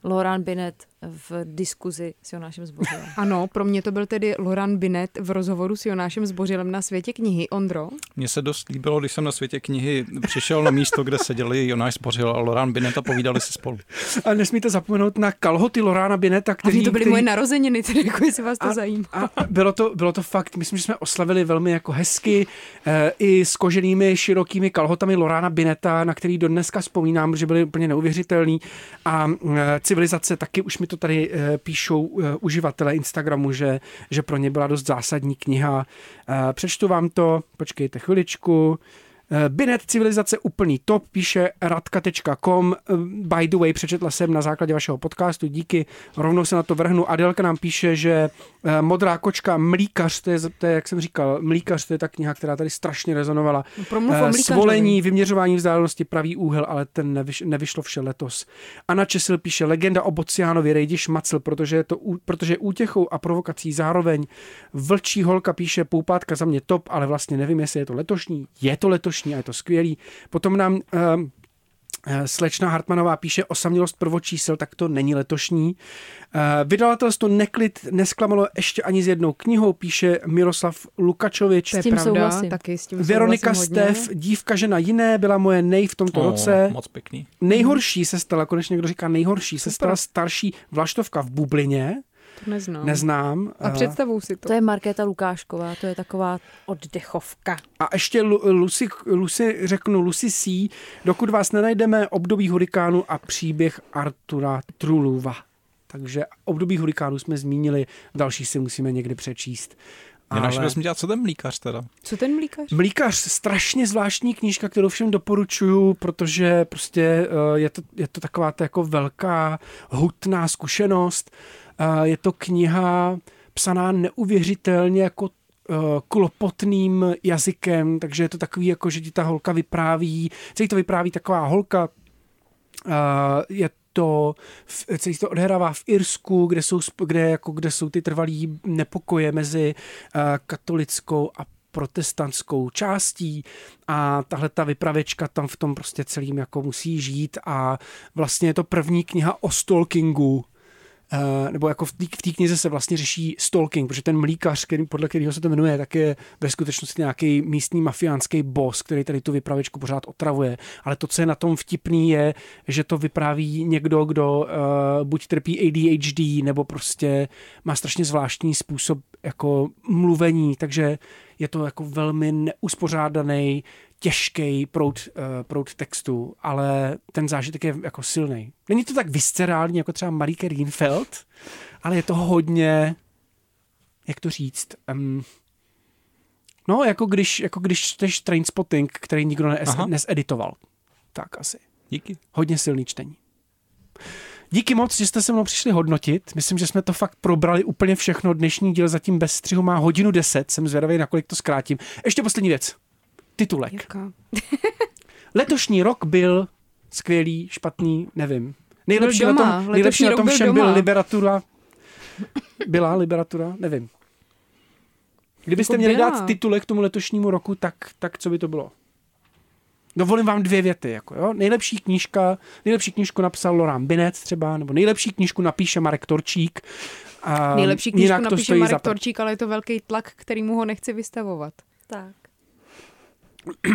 Loran Binet v diskuzi s Jonášem Zbořilem. Ano, pro mě to byl tedy Loran Binet v rozhovoru s Jonášem Zbořilem na světě knihy. Ondro? Mně se dost líbilo, když jsem na světě knihy přišel na místo, kde seděli Jonáš Spořil a Loran Binet a povídali si spolu. A nesmíte zapomenout na kalhoty Lorána Bineta, A který... to byly který... moje narozeniny, tedy jako jestli vás to A- zajímá. A bylo to, bylo to fakt, myslím, že jsme oslavili velmi jako hezky eh, i s koženými širokými kalhotami Lorána Bineta, na který dodneska vzpomínám, že byly úplně neuvěřitelný. A eh, civilizace taky už mi to tady eh, píšou eh, uživatelé Instagramu, že, že pro ně byla dost zásadní kniha. Eh, přečtu vám to, počkejte chviličku. Binet civilizace úplný top, píše radka.com. By the way, přečetla jsem na základě vašeho podcastu, díky, rovnou se na to vrhnu. Adelka nám píše, že Modrá kočka, Mlíkař, to je, to je, jak jsem říkal, Mlíkař, to je ta kniha, která tady strašně rezonovala. No, promluv o Eh. Svolení, vyměřování vzdálenosti, pravý úhel, ale ten nevyš, nevyšlo vše letos. Anna Česil píše legenda o Bociánovi Rejdi Šmacl, protože je to protože je útěchou a provokací zároveň. Vlčí holka píše poupátka za mě top, ale vlastně nevím, jestli je to letošní. Je to letošní a je to skvělý. Potom nám um, Slečna Hartmanová píše osamělost prvočísel, tak to není letošní. Eh, Vydavatelstvo Neklid nesklamalo ještě ani s jednou knihou, píše Miroslav Lukačovič. To je tím pravda, souhlasím. taky s tím Veronika souhlasím hodně. Stev, dívka žena jiné, byla moje nej v tomto O, roce. Moc pěkný. Nejhorší se stala, konečně někdo říká nejhorší, se stala starší vlaštovka v Bublině. To neznám. Neznám. A Eh, představuju si to. To je Markéta Lukášková, to je taková oddechovka. A ještě Lu- Lucy, Lucy, řeknu Lucy C. Dokud vás nenajdeme, období hurikánu a příběh Artura Truluva. Takže období hurikánu jsme zmínili, další si musíme někdy přečíst. Jonáš, Ale- ale... dělat, co ten mlíkař teda? Co ten mlíkař? Mlíkař, strašně zvláštní knížka, kterou všem doporučuju, protože prostě eh, je to, je to taková ta jako velká, hutná zkušenost. Je to kniha psaná neuvěřitelně jako eh, klopotným jazykem, takže je to takový jako, že ti ta holka vypráví, celý to vypráví taková holka, je to, celý to odehrává v Irsku, kde jsou, kde, jako, kde jsou ty trvalý nepokoje mezi eh, katolickou a protestantskou částí. A tahle ta vypravečka tam v tom prostě celým jako musí žít a vlastně je to první kniha o stalkingu, nebo jako v té v té knize se vlastně řeší stalking, protože ten mlíkař, který, podle kterého se to jmenuje, tak je ve skutečnosti nějaký místní mafiánský boss, který tady tu vypravěčku pořád otravuje. Ale to, co je na tom vtipný, je, že to vypráví někdo, kdo uh, buď trpí ADHD, nebo prostě má strašně zvláštní způsob jako mluvení, takže je to jako velmi neuspořádaný, těžký proud, uh, proud textu, ale ten zážitek je jako silný. Není to tak viscerální jako třeba Marike Rienfeld, ale je to hodně, jak to říct, um, no jako když, jako když čteš Trainspotting, který nikdo nes, neseditoval. Tak asi. Díky. Hodně silný čtení. Díky moc, že jste se mnou přišli hodnotit. Myslím, že jsme to fakt probrali úplně všechno. Dnešní díl zatím bez střihu má hodinu 10. Jsem zvědavý, na kolik to zkrátím. Ještě poslední věc. Titulek. Letošní rok byl skvělý, špatný, nevím. Nejlepší Byl na doma. tom, nejlepší na tom byl všem doma. byl Liberatura. Byla Liberatura? Nevím. Kdybyste Jako měli dát titulek k tomu letošnímu roku, tak, tak co by to bylo? Dovolím vám dvě věty. Jako, jo? Nejlepší knížka, nejlepší knížku napsal Laurent Binet třeba, nebo nejlepší knížku napíše Marek Torčík. A Nejlepší knížku jinak to napíše za Marek to. Torčík, ale je to velký tlak, kterýmu ho nechci vystavovat. Tak.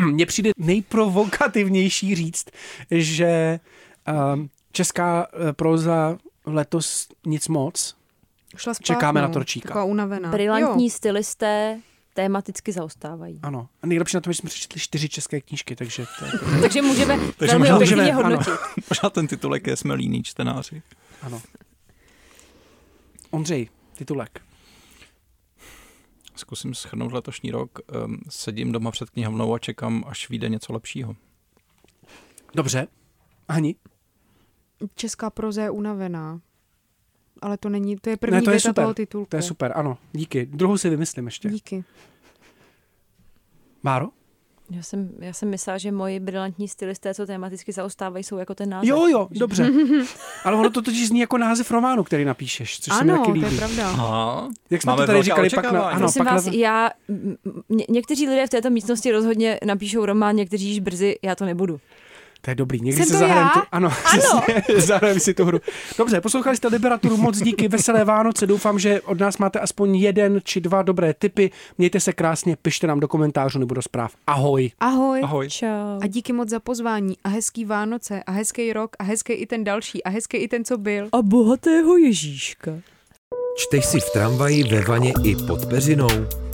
Mně přijde nejprovokativnější říct, že um, česká eh, proza letos nic moc. Šla spát, Čekáme no. na Torčíka. Taková unavená. Brilantní Jo. stylisté tématicky zaostávají. Ano. A nejlepší na tom, že jsme přečetli čtyři české knížky, takže to je, Takže můžeme Takže velmi můžeme, objektivně ano. hodnotit. Možná ten titulek je jsme líní čtenáři. ano. Ondřej, titulek. Zkusím schrnout letošní rok. Um, sedím doma před knihovnou a čekám, až vyjde něco lepšího. Dobře. Hani? Česká proza je unavená. Ale to není, to je první Ne, to je věta super. toho titulku. To je super, ano. Díky. Druhou si vymyslím ještě. Díky. Máro? Já jsem, já jsem myslela, že moji brilantní stylisté, co tematicky zaostávají, jsou jako ten název. Jo, jo, dobře. Ale ono to totiž zní jako název románu, který napíšeš, což se mi Ano, taky to líbí. je pravda. Aha. Jak jsme Máme to tady říkali pak na... Ano, Prosím pak vás, na, já, m- někteří lidé v této místnosti rozhodně napíšou román, někteří již brzy, já to nebudu. To je dobrý. Někdy Jsem se zahrajeme já? tu... Ano, ano. zahrajeme si tu hru. Dobře, poslouchali jste Liberaturu, moc díky, veselé Vánoce. Doufám, že od nás máte aspoň jeden či dva dobré tipy. Mějte se krásně, pište nám do komentářů nebo do zpráv. Ahoj. Ahoj. Ahoj. Čau. A díky moc za pozvání a hezký Vánoce a hezký rok a hezký i ten další a hezký i ten, co byl. A bohatého Ježíška. Čteš si v tramvaji, ve vaně i pod peřinou?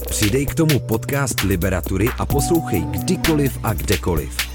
Přidej k tomu podcast Liberatury a poslouchej kdykoliv a kdekoliv.